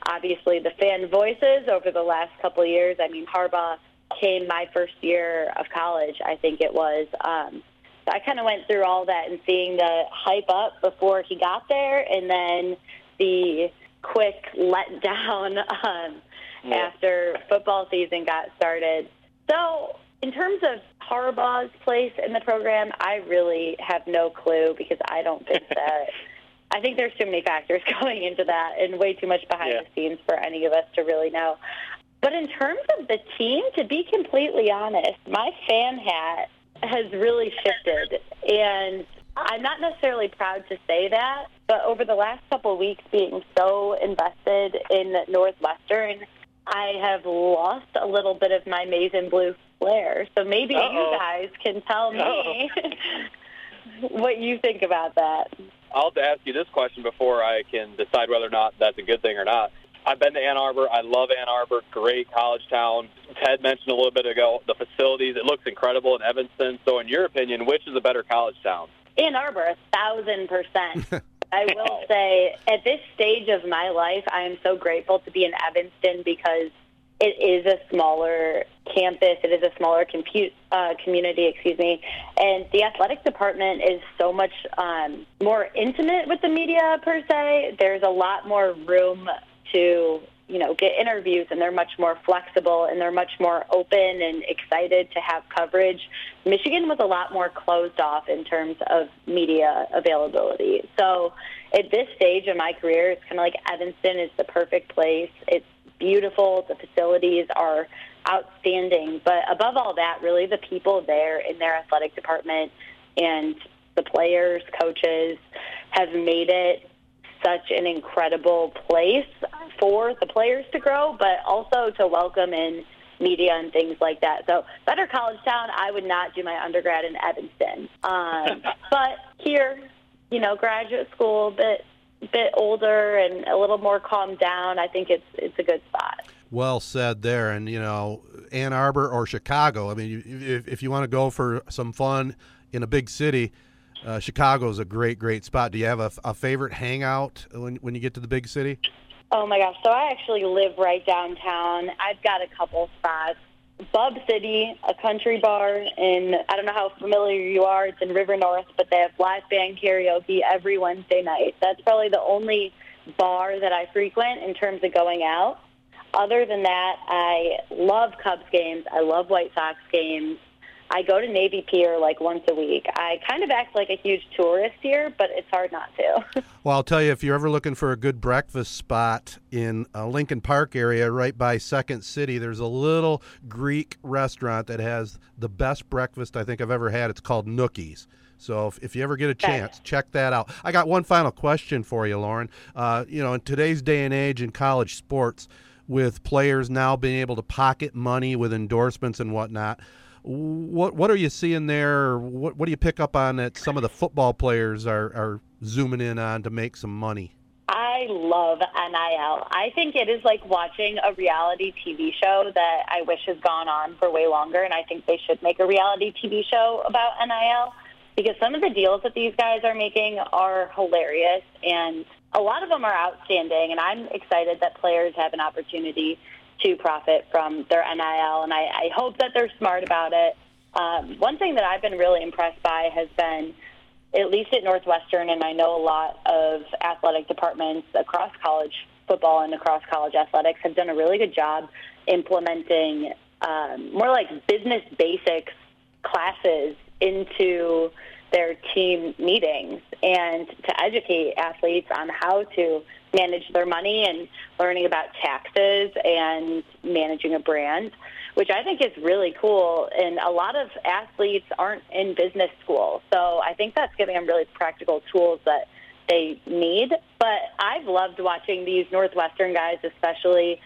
obviously the fan voices over the last couple of years. I mean, Harbaugh came my first year of college, I think it was. Um, I kind of went through all that and seeing the hype up before he got there, and then the quick letdown um, yeah. after football season got started. So, in terms of Harbaugh's place in the program, I really have no clue because I don't think that. I think there's too many factors going into that and way too much behind yeah. the scenes for any of us to really know. But in terms of the team, to be completely honest, my fan hat has really shifted. And I'm not necessarily proud to say that, but over the last couple of weeks, being so invested in Northwestern, I have lost a little bit of my maize and blue flair. So maybe Uh-oh. you guys can tell me what you think about that. I'll have to ask you this question before I can decide whether or not that's a good thing or not. I've been to Ann Arbor. I love Ann Arbor. Great college town. Ted mentioned a little bit ago the facilities. It looks incredible in Evanston. So, in your opinion, which is a better college town? Ann Arbor, a thousand percent. I will say, at this stage of my life, I am so grateful to be in Evanston because it is a smaller campus. It is a smaller compute, uh, community, excuse me. And the athletic department is so much um, more intimate with the media, per se. There's a lot more room to you know get interviews and they're much more flexible and they're much more open and excited to have coverage. Michigan was a lot more closed off in terms of media availability. So at this stage of my career it's kind of like evanston is the perfect place. It's beautiful. The facilities are outstanding. But above all that really the people there in their athletic department and the players coaches have made it such an incredible place for the players to grow, but also to welcome in media and things like that. So, better college town, I would not do my undergrad in Evanston. Um, but here, you know, graduate school, a bit bit older and a little more calmed down. I think it's it's a good spot. Well said there, and you know, Ann Arbor or Chicago. I mean, if, if you want to go for some fun in a big city, uh, Chicago is a great, great spot. Do you have a, a favorite hangout when when you get to the big city? Oh my gosh! So I actually live right downtown. I've got a couple spots. Bub City, a country bar, and I don't know how familiar you are. It's in River North, but they have live band karaoke every Wednesday night. That's probably the only bar that I frequent in terms of going out. Other than that, I love Cubs games. I love White Sox games. I go to Navy Pier like once a week. I kind of act like a huge tourist here, but it's hard not to. well, I'll tell you, if you're ever looking for a good breakfast spot in a Lincoln Park area, right by Second City, there's a little Greek restaurant that has the best breakfast I think I've ever had. It's called Nookie's. So if, if you ever get a chance, check that out. I got one final question for you, Lauren. Uh, you know, in today's day and age in college sports, with players now being able to pocket money with endorsements and whatnot, what what are you seeing there? What what do you pick up on that some of the football players are, are zooming in on to make some money? I love NIL. I think it is like watching a reality TV show that I wish has gone on for way longer, and I think they should make a reality TV show about NIL because some of the deals that these guys are making are hilarious, and a lot of them are outstanding. And I'm excited that players have an opportunity to profit from their NIL, and I, I hope that they're smart about it. Um, one thing that I've been really impressed by has been, at least at Northwestern, and I know a lot of athletic departments across college football and across college athletics have done a really good job implementing um, more like business basics classes into their team meetings and to educate athletes on how to manage their money and learning about taxes and managing a brand, which I think is really cool. And a lot of athletes aren't in business school. So I think that's giving them really practical tools that they need. But I've loved watching these Northwestern guys, especially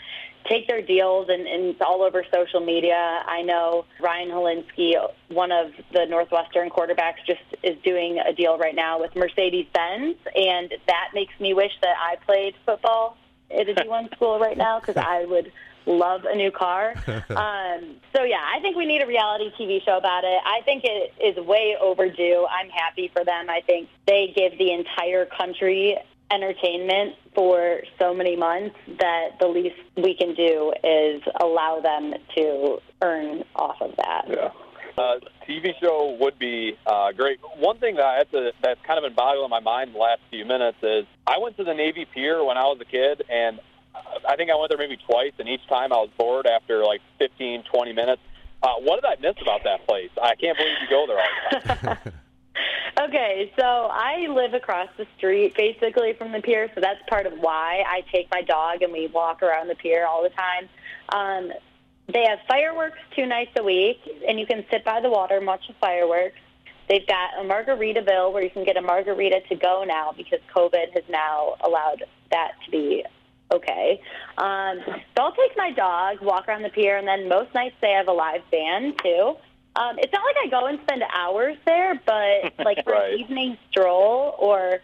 take their deals and, and it's all over social media. I know Ryan Hilinski, one of the Northwestern quarterbacks, just is doing a deal right now with Mercedes Benz, and that makes me wish that I played football at a D1 school right now because I would love a new car. Um, so yeah, I think we need a reality TV show about it. I think it is way overdue. I'm happy for them. I think they give the entire country entertainment for so many months that the least we can do is allow them to earn off of that. Yeah. Uh, TV show would be uh, great. One thing that I had to, that's kind of been boggling my mind the last few minutes is I went to the Navy Pier when I was a kid, and I think I went there maybe twice, and each time I was bored after like 15, 20 minutes. Uh, what did I miss about that place? I can't believe you go there all the time. Okay, so I live across the street basically from the pier, so that's part of why I take my dog and we walk around the pier all the time. Um, they have fireworks two nights a week, and you can sit by the water and watch the fireworks. They've got a Margaritaville where you can get a margarita to go now because COVID has now allowed that to be okay. Um, so I'll take my dog, walk around the pier, and then most nights they have a live band too. Um, it's not like I go and spend hours there, but like for Right. an evening stroll or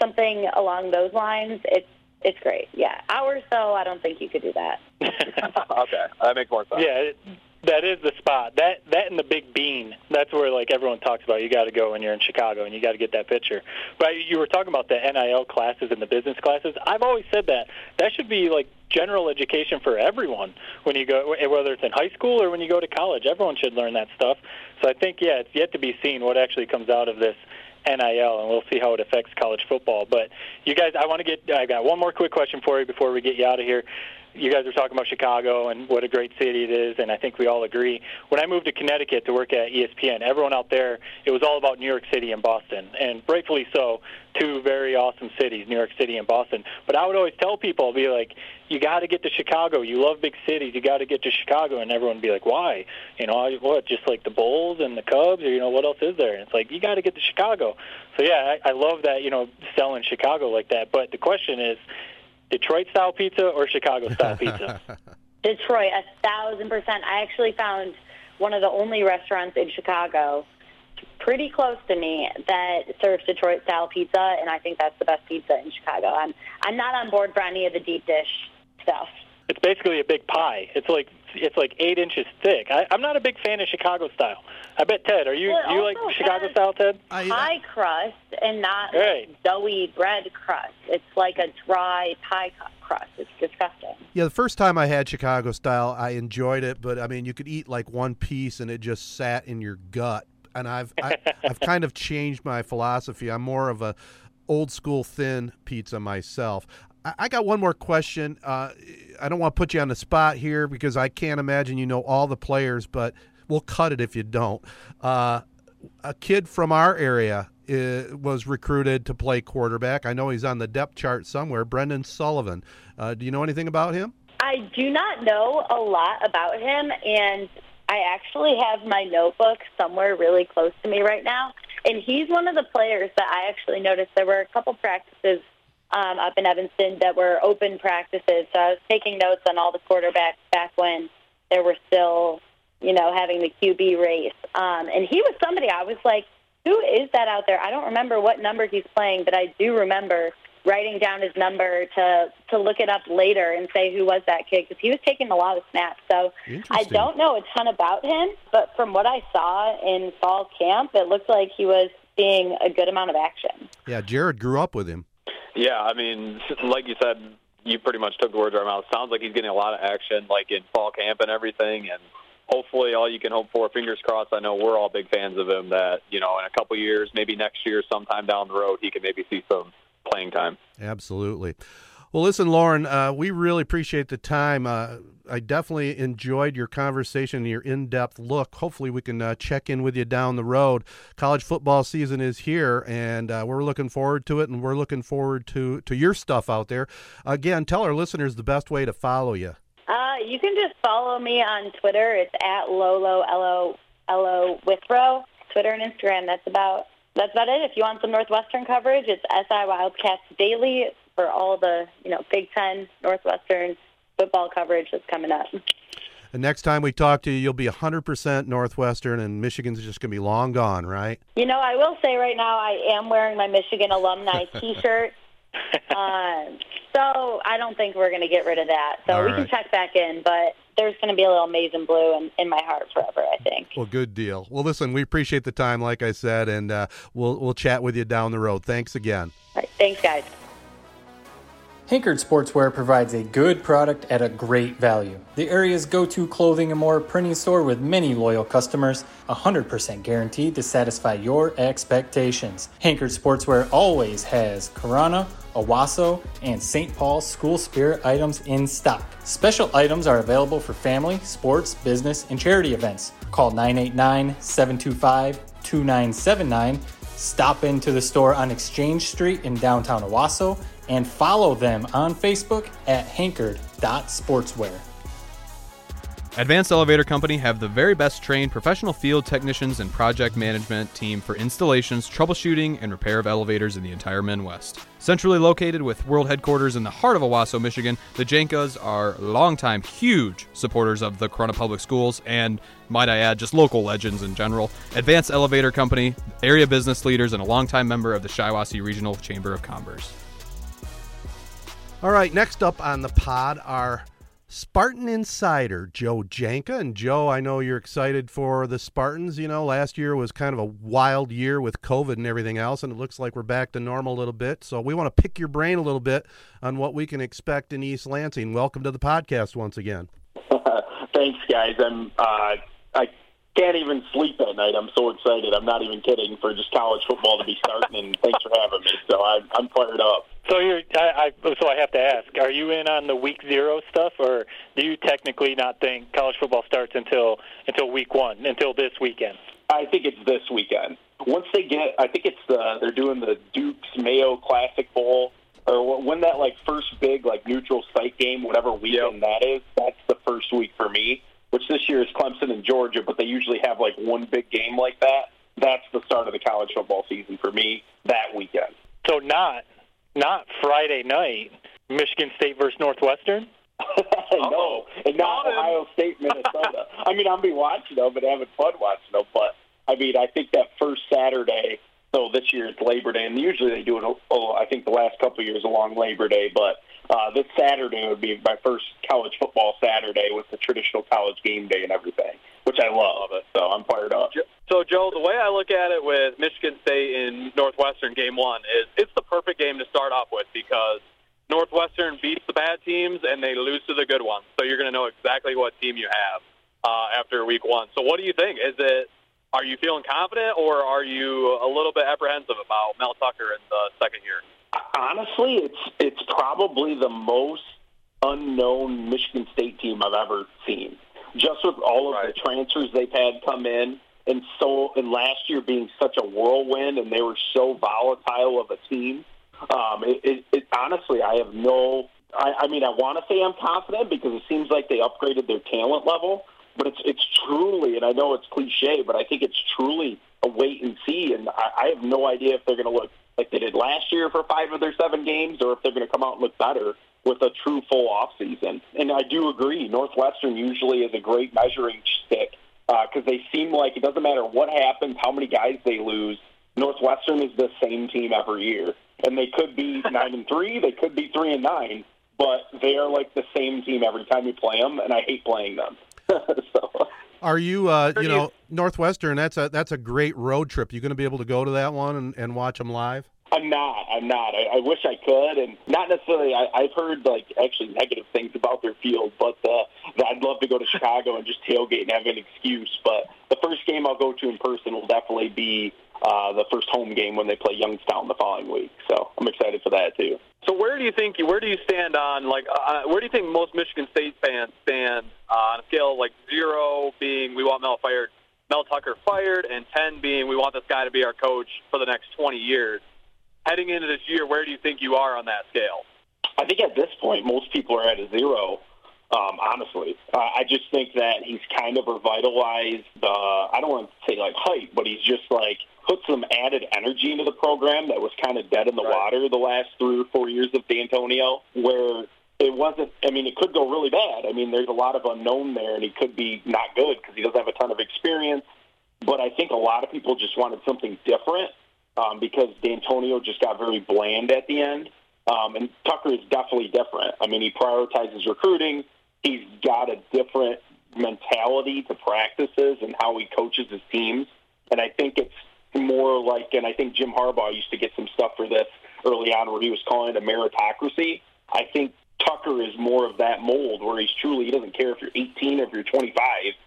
something along those lines, it's it's great. Yeah, hours though, I don't think you could do that. okay, that makes more sense. Yeah, it, that is the spot. That that and the Big Bean. That's where like everyone talks about. You got to go when you're in Chicago, and you got to get that picture. But you were talking about the NIL classes and the business classes. I've always said that that should be like general education for everyone when you go, eh, whether it's in high school or when you go to college. Everyone should learn that stuff. So I think yeah, it's yet to be seen what actually comes out of this. NIL, and we'll see how it affects college football. But you guys, I want to get. I got one more quick question for you before we get you out of here. You guys are talking about Chicago and what a great city it is, and I think we all agree. When I moved to Connecticut to work at ESPN, everyone out there, it was all about New York City and Boston, and rightfully so. Two very awesome cities, New York City and Boston. But I would always tell people, be like, you got to get to Chicago. You love big cities. You got to get to Chicago, and everyone would be like, why? You know, what? Just like the Bulls and the Cubs, or you know, what else is there? And it's like you got to get to Chicago. So yeah, I, I love that you know selling Chicago like that. But the question is, Detroit style pizza or Chicago style pizza? Detroit, a thousand percent. I actually found one of the only restaurants in Chicago pretty close to me that serves Detroit style pizza, and I think that's the best pizza in Chicago. I'm I'm not on board for any of the deep dish stuff. It's basically a big pie. It's like it's like eight inches thick. I, I'm not a big fan of Chicago style. I bet Ted, are you Well, it you like Chicago style, Ted? Pie crust and not Right. like doughy bread crust. It's like a dry pie crust. It's disgusting. Yeah, the first time I had Chicago style, I enjoyed it, but I mean, you could eat like one piece and it just sat in your gut. And I've I, I've kind of changed my philosophy. I'm more of a old school thin pizza myself. I, got one more question. Uh, I don't want to put you on the spot here because I can't imagine you know all the players, but we'll cut it if you don't. Uh, a kid from our area uh, was recruited to play quarterback. I know he's on the depth chart somewhere. Brendan Sullivan. Uh, do you know anything about him? I do not know a lot about him, and I actually have my notebook somewhere really close to me right now. And he's one of the players that I actually noticed. There were a couple practices um, up in Evanston that were open practices. So I was taking notes on all the quarterbacks back when there were still, you know, having the QB race. Um, and he was somebody I was like, who is that out there? I don't remember what number he's playing, but I do remember writing down his number to to look it up later and say who was that kid because he was taking a lot of snaps. So I don't know a ton about him, but from what I saw in fall camp, it looked like he was seeing a good amount of action. Yeah, Jared grew up with him. Yeah, I mean, like you said, you pretty much took the words out of my mouth. Sounds like he's getting a lot of action, like in fall camp and everything, and hopefully, all you can hope for. Fingers crossed. I know we're all big fans of him. That you know, in a couple years, maybe next year, sometime down the road, he can maybe see some playing time. Absolutely. Well, listen, Lauren, uh, we really appreciate the time. Uh, I definitely enjoyed your conversation, and your in-depth look. Hopefully, we can uh, check in with you down the road. College football season is here, and uh, we're looking forward to it, and we're looking forward to to your stuff out there. Again, tell our listeners the best way to follow you. Uh, you can just follow me on Twitter. It's at Lolo L O L O Withrow. Twitter and Instagram. That's about that's about it. If you want some Northwestern coverage, it's SI Wildcats Daily for all the you know Big Ten Northwestern football coverage that's coming up. The next time we talk to you, you'll be 100% Northwestern, and Michigan's just going to be long gone, right? You know, I will say right now, I am wearing my Michigan alumni T-shirt. uh, so I don't think we're going to get rid of that. So All we right. can check back in, but there's going to be a little maize and blue in, in my heart forever. I think. Well, good deal. Well, listen, we appreciate the time, like I said, and uh, we'll we'll chat with you down the road. Thanks again. All right, thanks, guys. Hankard Sportswear provides a good product at a great value. The area's go to clothing and more printing store with many loyal customers, 100% guaranteed to satisfy your expectations. Hankard Sportswear always has Corunna, Owosso, and St. Paul school spirit items in stock. Special items are available for family, sports, business, and charity events. Call 989 725 2979. Stop into the store on Exchange Street in downtown Owosso and follow them on Facebook at hankard.sportswear. Advanced Elevator Company have the very best trained professional field technicians and project management team for installations, troubleshooting, and repair of elevators in the entire Midwest. Centrally located with world headquarters in the heart of Owosso, Michigan, the Jankas are longtime huge supporters of the Corunna Public Schools and, might I add, just local legends in general. Advanced Elevator Company, area business leaders, and a longtime member of the Shiawassee Regional Chamber of Commerce. All right, next up on the pod are Spartan Insider Joe Janka. And Joe, I know you're excited for the Spartans. You know, last year was kind of a wild year with COVID and everything else, and it looks like we're back to normal a little bit. So we want to pick your brain a little bit on what we can expect in East Lansing. Welcome to the podcast once again. Thanks, guys. I'm uh, I can't even sleep at night. I'm so excited. I'm not even kidding for just college football to be starting. And thanks for having me. So I'm I'm fired up. So you're, I, I, so I have to ask: Are you in on the week zero stuff, or do you technically not think college football starts until until week one, until this weekend? I think it's this weekend. Once they get, I think it's the they're doing the Duke's Mayo Classic Bowl, or when that like first big like neutral site game, whatever weekend that is. That's the first week for me. Which this year is Clemson and Georgia, but they usually have like one big game like that. That's the start of the college football season for me that weekend. So not not Friday night, Michigan State versus Northwestern. no, and not Ohio State, Minnesota. I mean, I'll be watching them and having fun watching them, but I mean, I think that first Saturday. So this year it's Labor Day, and usually they do it. Oh, I think the last couple of years along Labor Day, but uh, this Saturday would be my first college football Saturday with the traditional college game day and everything, which I love. So I'm fired up. So, Joe, the way I look at it with Michigan State in Northwestern game one is it's the perfect game to start off with because Northwestern beats the bad teams and they lose to the good ones. So you're going to know exactly what team you have uh, after week one. So what do you think? Is it are you feeling confident or are you a little bit apprehensive about Mel Tucker in the second year? Honestly, it's it's probably the most unknown Michigan State team I've ever seen. Just with all of the transfers they've had come in, and so and last year being such a whirlwind, and they were so volatile of a team. Um, it, it, it honestly, I have no. I, I mean, I want to say I'm confident because it seems like they upgraded their talent level, but it's it's truly, and I know it's cliche, but I think it's truly a wait and see, and I, I have no idea if they're going to look like they did last year for five of their seven games, or if they're going to come out and look better with a true full off season. And I do agree, Northwestern usually is a great measuring stick uh, because they seem like it doesn't matter what happens, how many guys they lose. Northwestern is the same team every year, and they could be nine and three, they could be three and nine, but they are like the same team every time you play them, and I hate playing them. so. Are you, uh, you know, Northwestern? That's a that's a great road trip. You going to be able to go to that one and, and watch them live? I'm not. I'm not. I, I wish I could, and not necessarily. I, I've heard like actually negative things about their field, but uh, I'd love to go to Chicago and just tailgate and have an excuse. But the first game I'll go to in person will definitely be uh, the first home game when they play Youngstown the following week. So I'm excited for that too. So where do you think where do you stand on like uh, where do you think most Michigan State fans stand uh, on a scale of like zero being we want Mel fired, Mel Tucker fired, and ten being we want this guy to be our coach for the next 20 years? Heading into this year, where do you think you are on that scale? I think at this point most people are at a zero. Um, honestly, uh, I just think that he's kind of revitalized the. I don't want to say like hype, but he's just like put some added energy into the program that was kind of dead in the right. water the last three or four years of Dantonio, where it wasn't. I mean, it could go really bad. I mean, there's a lot of unknown there, and he could be not good because he doesn't have a ton of experience. But I think a lot of people just wanted something different um, because Dantonio just got very bland at the end. Um, and Tucker is definitely different. I mean, he prioritizes recruiting. He's got a different mentality to practices and how he coaches his teams. And I think it's more like, and I think Jim Harbaugh used to get some stuff for this early on where he was calling it a meritocracy. I think Tucker is more of that mold where he's truly, he doesn't care if you're 18 or if you're 25.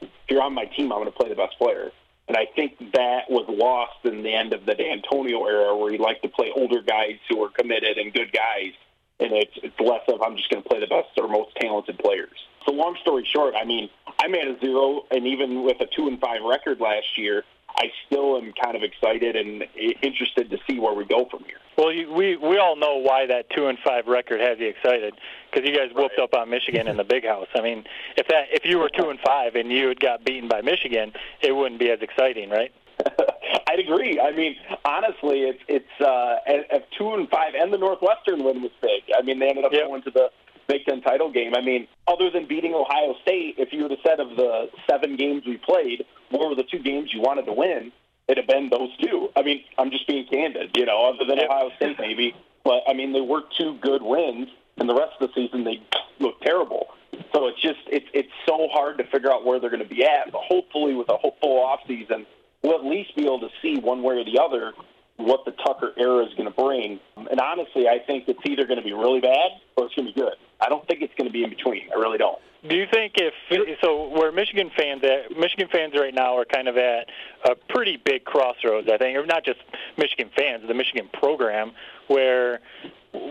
If you're on my team, I'm going to play the best player. And I think that was lost in the end of the Dantonio era where he liked to play older guys who were committed and good guys. And it's, it's less of, I'm just going to play the best or most talented players. So long story short, I mean, I'm at a zero, and even with a two and five record last year, I still am kind of excited and interested to see where we go from here. Well, you, we we all know why that two and five record has you excited because you guys whooped right. up on Michigan in the Big House. I mean, if that if you were two and five and you had got beaten by Michigan, it wouldn't be as exciting, right? I'd agree. I mean, honestly, it's it's uh, at, two and five, and the Northwestern win was big. I mean, they ended up yep. going to the Big Ten title game. I mean, other than beating Ohio State, if you would have said of the seven games we played, what were the two games you wanted to win? It'd have been those two. I mean, I'm just being candid, you know, other than Ohio State maybe. But I mean, they were two good wins, and the rest of the season they look terrible. So it's just it's it's so hard to figure out where they're going to be at. But hopefully, with a hopeful off season, we'll at least be able to see one way or the other what the Tucker era is going to bring. And honestly, I think it's either going to be really bad or it's going to be good. I don't think it's going to be in between. I really don't. Do you think if so? Where Michigan fans at Michigan fans right now are kind of at a pretty big crossroads. I think, or not just Michigan fans, the Michigan program, where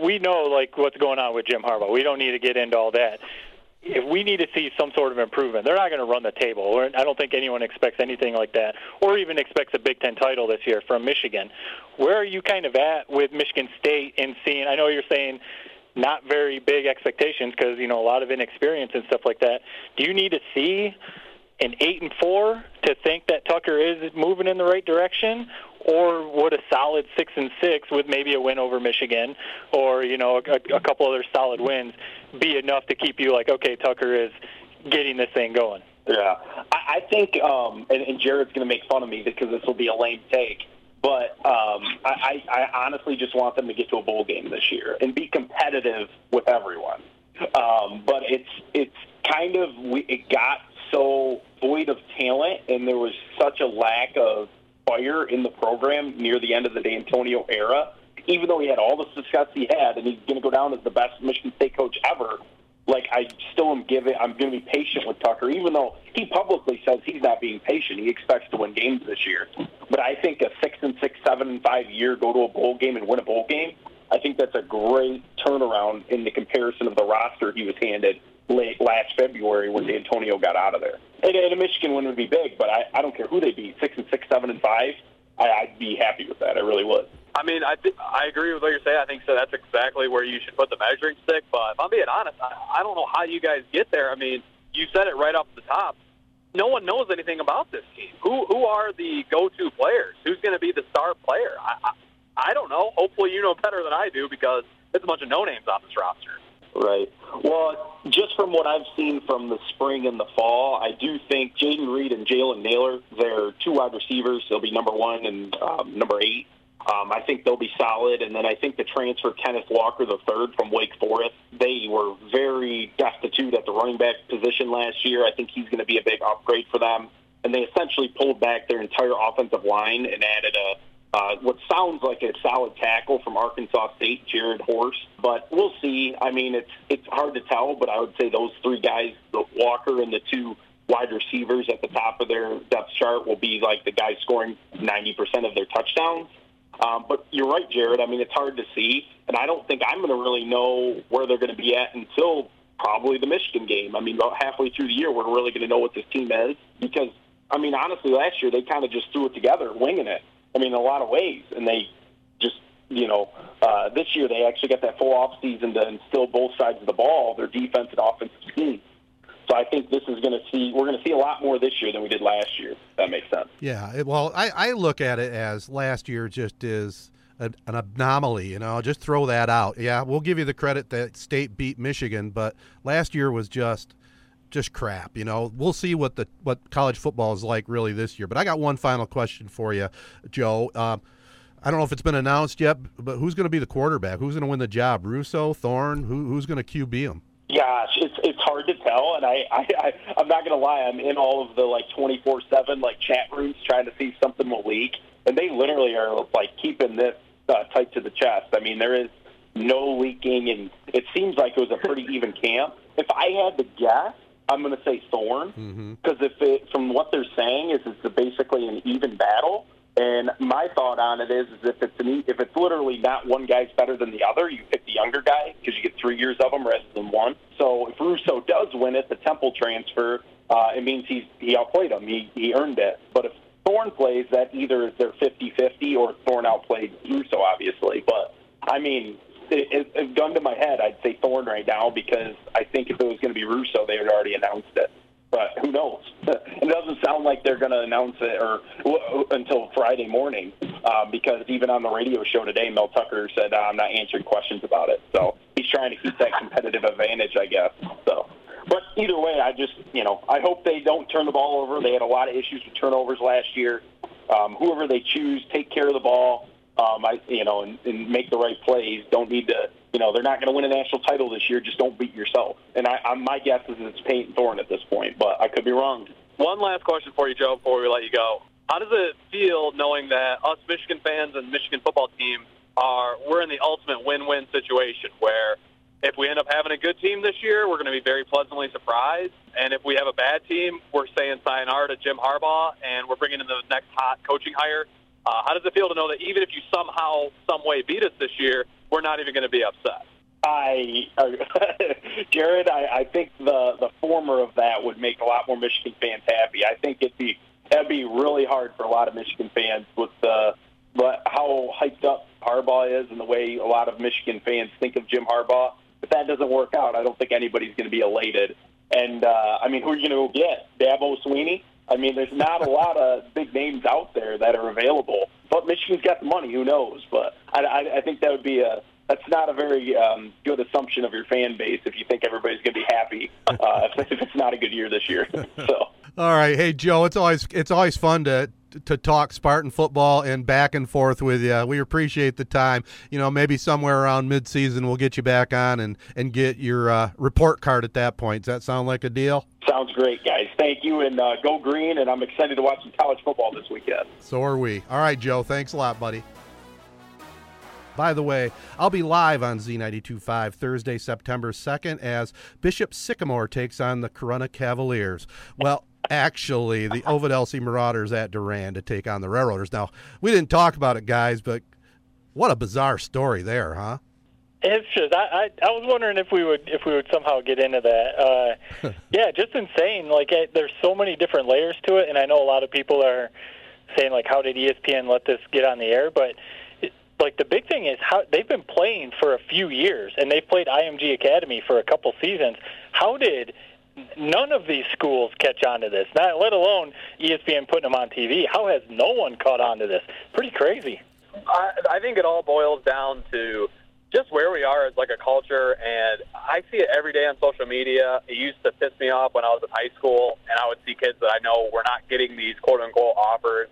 we know like what's going on with Jim Harbaugh. We don't need to get into all that if we need to see some sort of improvement, they're not going to run the table. I don't think anyone expects anything like that, or even expects a Big Ten title this year from Michigan. Where are you kind of at with Michigan State in seeing? I know you're saying not very big expectations because you know a lot of inexperience and stuff like that. Do you need to see an eight and four to think that Tucker is moving in the right direction, or would a solid six and six with maybe a win over Michigan, or you know a, a couple other solid wins, be enough to keep you like okay, Tucker is getting this thing going? Yeah, I, I think, um, and, and Jared's going to make fun of me because this will be a lame take. But um, I, I honestly just want them to get to a bowl game this year and be competitive with everyone. Um, but it's it's kind of it got so void of talent, and there was such a lack of fire in the program near the end of the Dantonio era. Even though he had all the success he had, and he's going to go down as the best Michigan State coach ever, like I still am giving. I'm going to be patient with Tucker, even though he publicly says he's not being patient. He expects to win games this year. But I think a six and six, seven and five year go to a bowl game and win a bowl game. I think that's a great turnaround in the comparison of the roster he was handed late last February when Dantonio got out of there. And, and a Michigan win would be big, but I, I don't care who they beat, six and six, seven and five. I, I'd be happy with that. I really would. I mean, I th- I agree with what you're saying. I think so. That's exactly where you should put the measuring stick. But if I'm being honest, I, I don't know how you guys get there. I mean, you said it right off the top. No one knows anything about this team. Who who are the go-to players? Who's going to be the star player? I, I I don't know. Hopefully, you know better than I do because it's a bunch of no names on this roster. Right. Well, just from what I've seen from the spring and the fall, I do think Jayden Reed and Jalen Nailor, they're two wide receivers. They'll be number one and um, number eight. Um, I think they'll be solid. And then I think the transfer Kenneth Walker, the third from Wake Forest, they were very destitute at the running back position last year. I think he's going to be a big upgrade for them. And they essentially pulled back their entire offensive line and added a uh, what sounds like a solid tackle from Arkansas State, Jarrett Horst. But we'll see. I mean, it's it's hard to tell, but I would say those three guys, the Walker and the two wide receivers at the top of their depth chart will be like the guys scoring 90% of their touchdowns. Um, but you're right, Jared. I mean, it's hard to see, and I don't think I'm going to really know where they're going to be at until probably the Michigan game. I mean, about halfway through the year, we're really going to know what this team is because, I mean, honestly, last year they kind of just threw it together, winging it. I mean, in a lot of ways, and they just, you know, uh, this year they actually got that full off season to instill both sides of the ball, their defense and offensive scheme. So I think this is going to see we're going to see a lot more this year than we did last year. that makes sense. Yeah. Well, I, I look at it as last year just is an, an anomaly. You know, just throw that out. Yeah, we'll give you the credit that State beat Michigan, but last year was just just crap. You know, we'll see what the what college football is like really this year. But I got one final question for you, Joe. Um, I don't know if it's been announced yet, but who's going to be the quarterback? Who's going to win the job? Russo, Thorne? Who, who's going to QB him? Gosh, it's it's hard to tell, and I, I, I I'm not gonna lie, I'm in all of the like 24 seven like chat rooms trying to see something will leak, and they literally are like keeping this uh, tight to the chest. I mean, there is no leaking, and it seems like it was a pretty even camp. If I had to guess, I'm going to say Thorne because if it, from what they're saying is it's basically an even battle. And my thought on it is, is if it's an, if it's literally not one guy's better than the other, you pick the younger guy because you get three years of them rather than one. So if Russo does win it, the Temple transfer, uh, it means he's he outplayed him. He he earned it. But if Thorne plays, that either is their 50-50 or Thorne outplayed Russo, obviously. But I mean, it, it, gun to my head, I'd say Thorne right now because I think if it was going to be Russo, they had already announced it. But who knows? it doesn't sound like they're going to announce it or until Friday morning, uh, because even on the radio show today, Mel Tucker said I'm not answering questions about it. So he's trying to keep that competitive advantage, I guess. So, but either way, I just you know I hope they don't turn the ball over. They had a lot of issues with turnovers last year. Um, whoever they choose, take care of the ball. Um, I you know and, and make the right plays. Don't need to you know, they're not going to win a national title this year. Just don't beat yourself. And I, I, my guess is it's Payton Thorne at this point, but I could be wrong. One last question for you, Joe, before we let you go. How does it feel knowing that us Michigan fans and Michigan football team are we're in the ultimate win-win situation where if we end up having a good team this year, we're going to be very pleasantly surprised. And if we have a bad team, we're saying sayonara to Jim Harbaugh and we're bringing in the next hot coaching hire. Uh, how does it feel to know that even if you somehow, some way beat us this year, we're not even going to be upset? I, uh, Jared, I, I think the the former of that would make a lot more Michigan fans happy. I think it'd be that'd be really hard for a lot of Michigan fans with the but how hyped up Harbaugh is and the way a lot of Michigan fans think of Jim Harbaugh. If that doesn't work out, I don't think anybody's going to be elated. And uh, I mean, who are you going to go get? Dabo Swinney? I mean, there's not a lot of big names out there that are available. But Michigan's got the money. Who knows? But I, I, I think that would be a that's not a very um, good assumption of your fan base if you think everybody's going to be happy uh, if, it's not a good year this year. so. All right, hey Joe, it's always it's always fun to to talk Spartan football and back and forth with you. We appreciate the time. You know, maybe somewhere around midseason we'll get you back on and and get your uh, report card at that point. Does that sound like a deal? Sounds great, guys. Thank you, and uh, go green. And I'm excited to watch some college football this weekend. So are we. All right, Joe. Thanks a lot, buddy. By the way, I'll be live on Z925 Thursday, September 2nd as Bishop Sycamore takes on the Corunna Cavaliers. Well, actually, the Ovid Elsie Marauders at Durand to take on the Railroaders. Now, we didn't talk about it, guys, but what a bizarre story there, huh? It's just I, I I was wondering if we would if we would somehow get into that. Uh, yeah, just insane. Like I, there's so many different layers to it, and I know a lot of people are saying like, how did ESPN let this get on the air? But like the big thing is how they've been playing for a few years and they've played IMG Academy for a couple seasons. How did none of these schools catch on to this? Not let alone ESPN putting them on TV. How has no one caught on to this? Pretty crazy. I, I think it all boils down to just where we are as like a culture, and I see it every day on social media. It used to piss me off when I was in high school, and I would see kids that I know were not getting these quote unquote offers,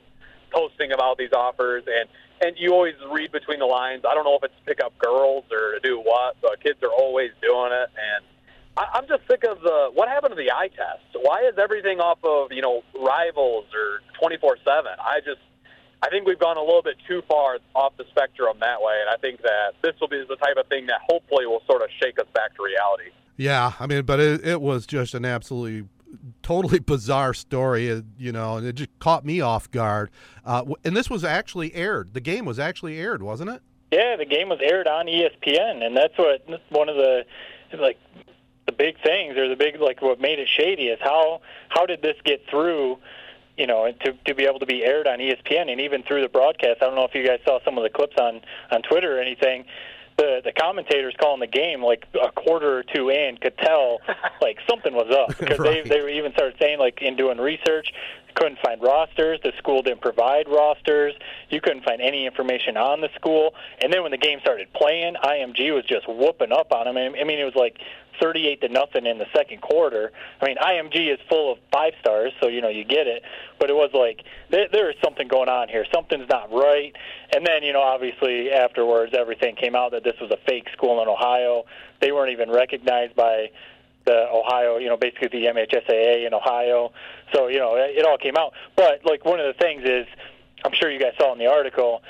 posting about these offers, and and you always read between the lines. I don't know if it's to pick up girls or to do what, but kids are always doing it. And I, I'm just sick of the what happened to the eye test. Why is everything off of you know rivals or 24/7? I just I think we've gone a little bit too far off the spectrum that way, and I think that this will be the type of thing that hopefully will sort of shake us back to reality. Yeah, I mean, but it, it was just an absolutely totally bizarre story, uh, you know, and it just caught me off guard. Uh, and this was actually aired. The game was actually aired, wasn't it? Yeah, the game was aired on ESPN, and that's what one of the like the big things or the big like what made it shady is how how did this get through you know to to be able to be aired on ESPN and even through the broadcast I don't know if you guys saw some of the clips on on Twitter or anything the the commentators calling the game like a quarter or two in could tell like something was up because Right. they they even started saying like in doing research couldn't find rosters. The school didn't provide rosters. You couldn't find any information on the school. And then when the game started playing IMG was just whooping up on them I mean it was like 38 to nothing in the second quarter. I mean IMG is full of five stars so you know you get it. But it was like there, there is something going on here. Something's not right. And then you know obviously afterwards everything came out that this was a fake school in Ohio. They weren't even recognized by the Ohio, you know, basically the MHSAA in Ohio. So, you know, it, it all came out. But like one of the things is, I'm sure you guys saw in the article.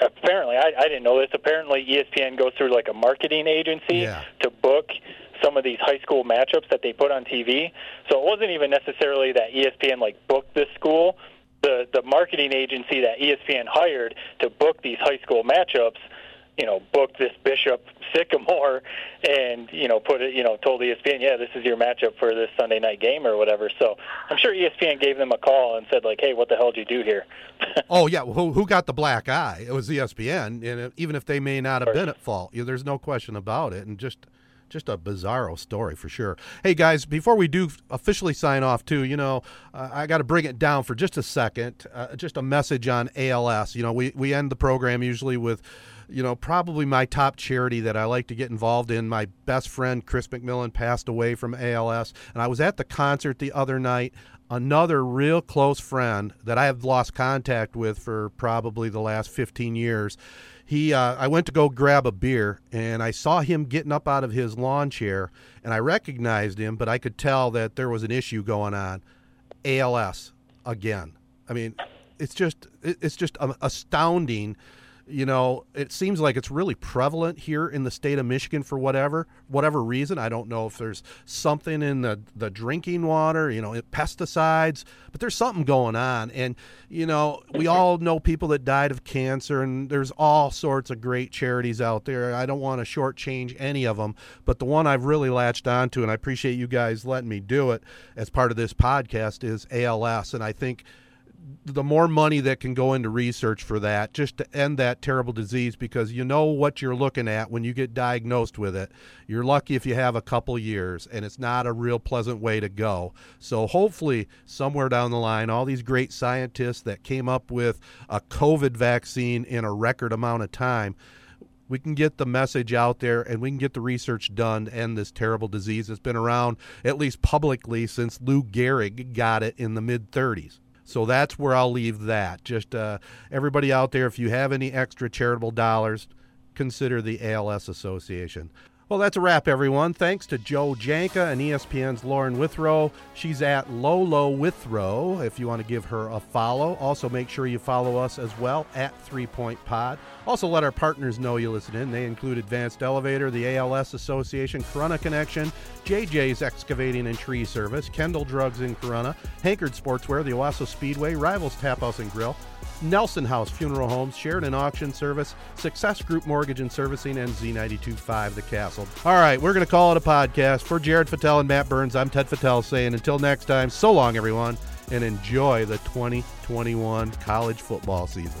Apparently, I, I didn't know this. Apparently, ESPN goes through like a marketing agency Yeah. to book some of these high school matchups that they put on TV. So it wasn't even necessarily that ESPN like booked this school. The the marketing agency that ESPN hired to book these high school matchups you know, booked this Bishop Sycamore and, you know, put it, you know, told ESPN, yeah, this is your matchup for this Sunday night game or whatever. So I'm sure ESPN gave them a call and said, like, hey, what the hell did you do here? Oh yeah, who who got the black eye? It was ESPN, and even if they may not have been at fault, you there's no question about it. And just just a bizarro story for sure. Hey guys, before we do officially sign off, too, you know, uh, I got to bring it down for just a second. Uh, just a message on ALS. You know, we we end the program usually with. You know, probably my top charity that I like to get involved in. My best friend Chris McMillan passed away from ALS, and I was at the concert the other night another real close friend that I have lost contact with for probably the last 15 years. He, uh, I went to go grab a beer, and I saw him getting up out of his lawn chair, and I recognized him, but I could tell that there was an issue going on. ALS again. I mean, it's just it's just um, astounding. You know, it seems like it's really prevalent here in the state of Michigan for whatever whatever reason. I don't know if there's something in the the drinking water, you know, pesticides, but there's something going on. And you know, we all know people that died of cancer, and there's all sorts of great charities out there. I don't want to shortchange any of them, but the one I've really latched onto, and I appreciate you guys letting me do it as part of this podcast, is ALS, and I think the more money that can go into research for that just to end that terrible disease because you know what you're looking at when you get diagnosed with it you're lucky if you have a couple years and it's not a real pleasant way to go so hopefully somewhere down the line all these great scientists that came up with a covid vaccine in a record amount of time we can get the message out there and we can get the research done to end this terrible disease that's been around at least publicly since Lou Gehrig got it in the mid 30s. So that's where I'll leave that. Just uh, everybody out there, if you have any extra charitable dollars, consider the ALS Association. Well, that's a wrap, everyone. Thanks to Joe Janka and ESPN's Lauren Withrow. She's at Lolo Withrow if you want to give her a follow. Also, make sure you follow us as well at Three Point Pod. Also, let our partners know you listen in. They include Advanced Elevator, the ALS Association, Corunna Connection, JJ's Excavating and Tree Service, Kendall Drugs in Corunna, Hankard Sportswear, the Owosso Speedway, Rivals Tap House and Grill, Nelson House Funeral Homes, Sheridan Auction Service, Success Group Mortgage and Servicing, and Z925 The Castle. All right, we're going to call it a podcast. For Jared Gattis and Matt Burns, I'm Ted Gattis saying until next time, so long, everyone, and enjoy the 2021 college football season.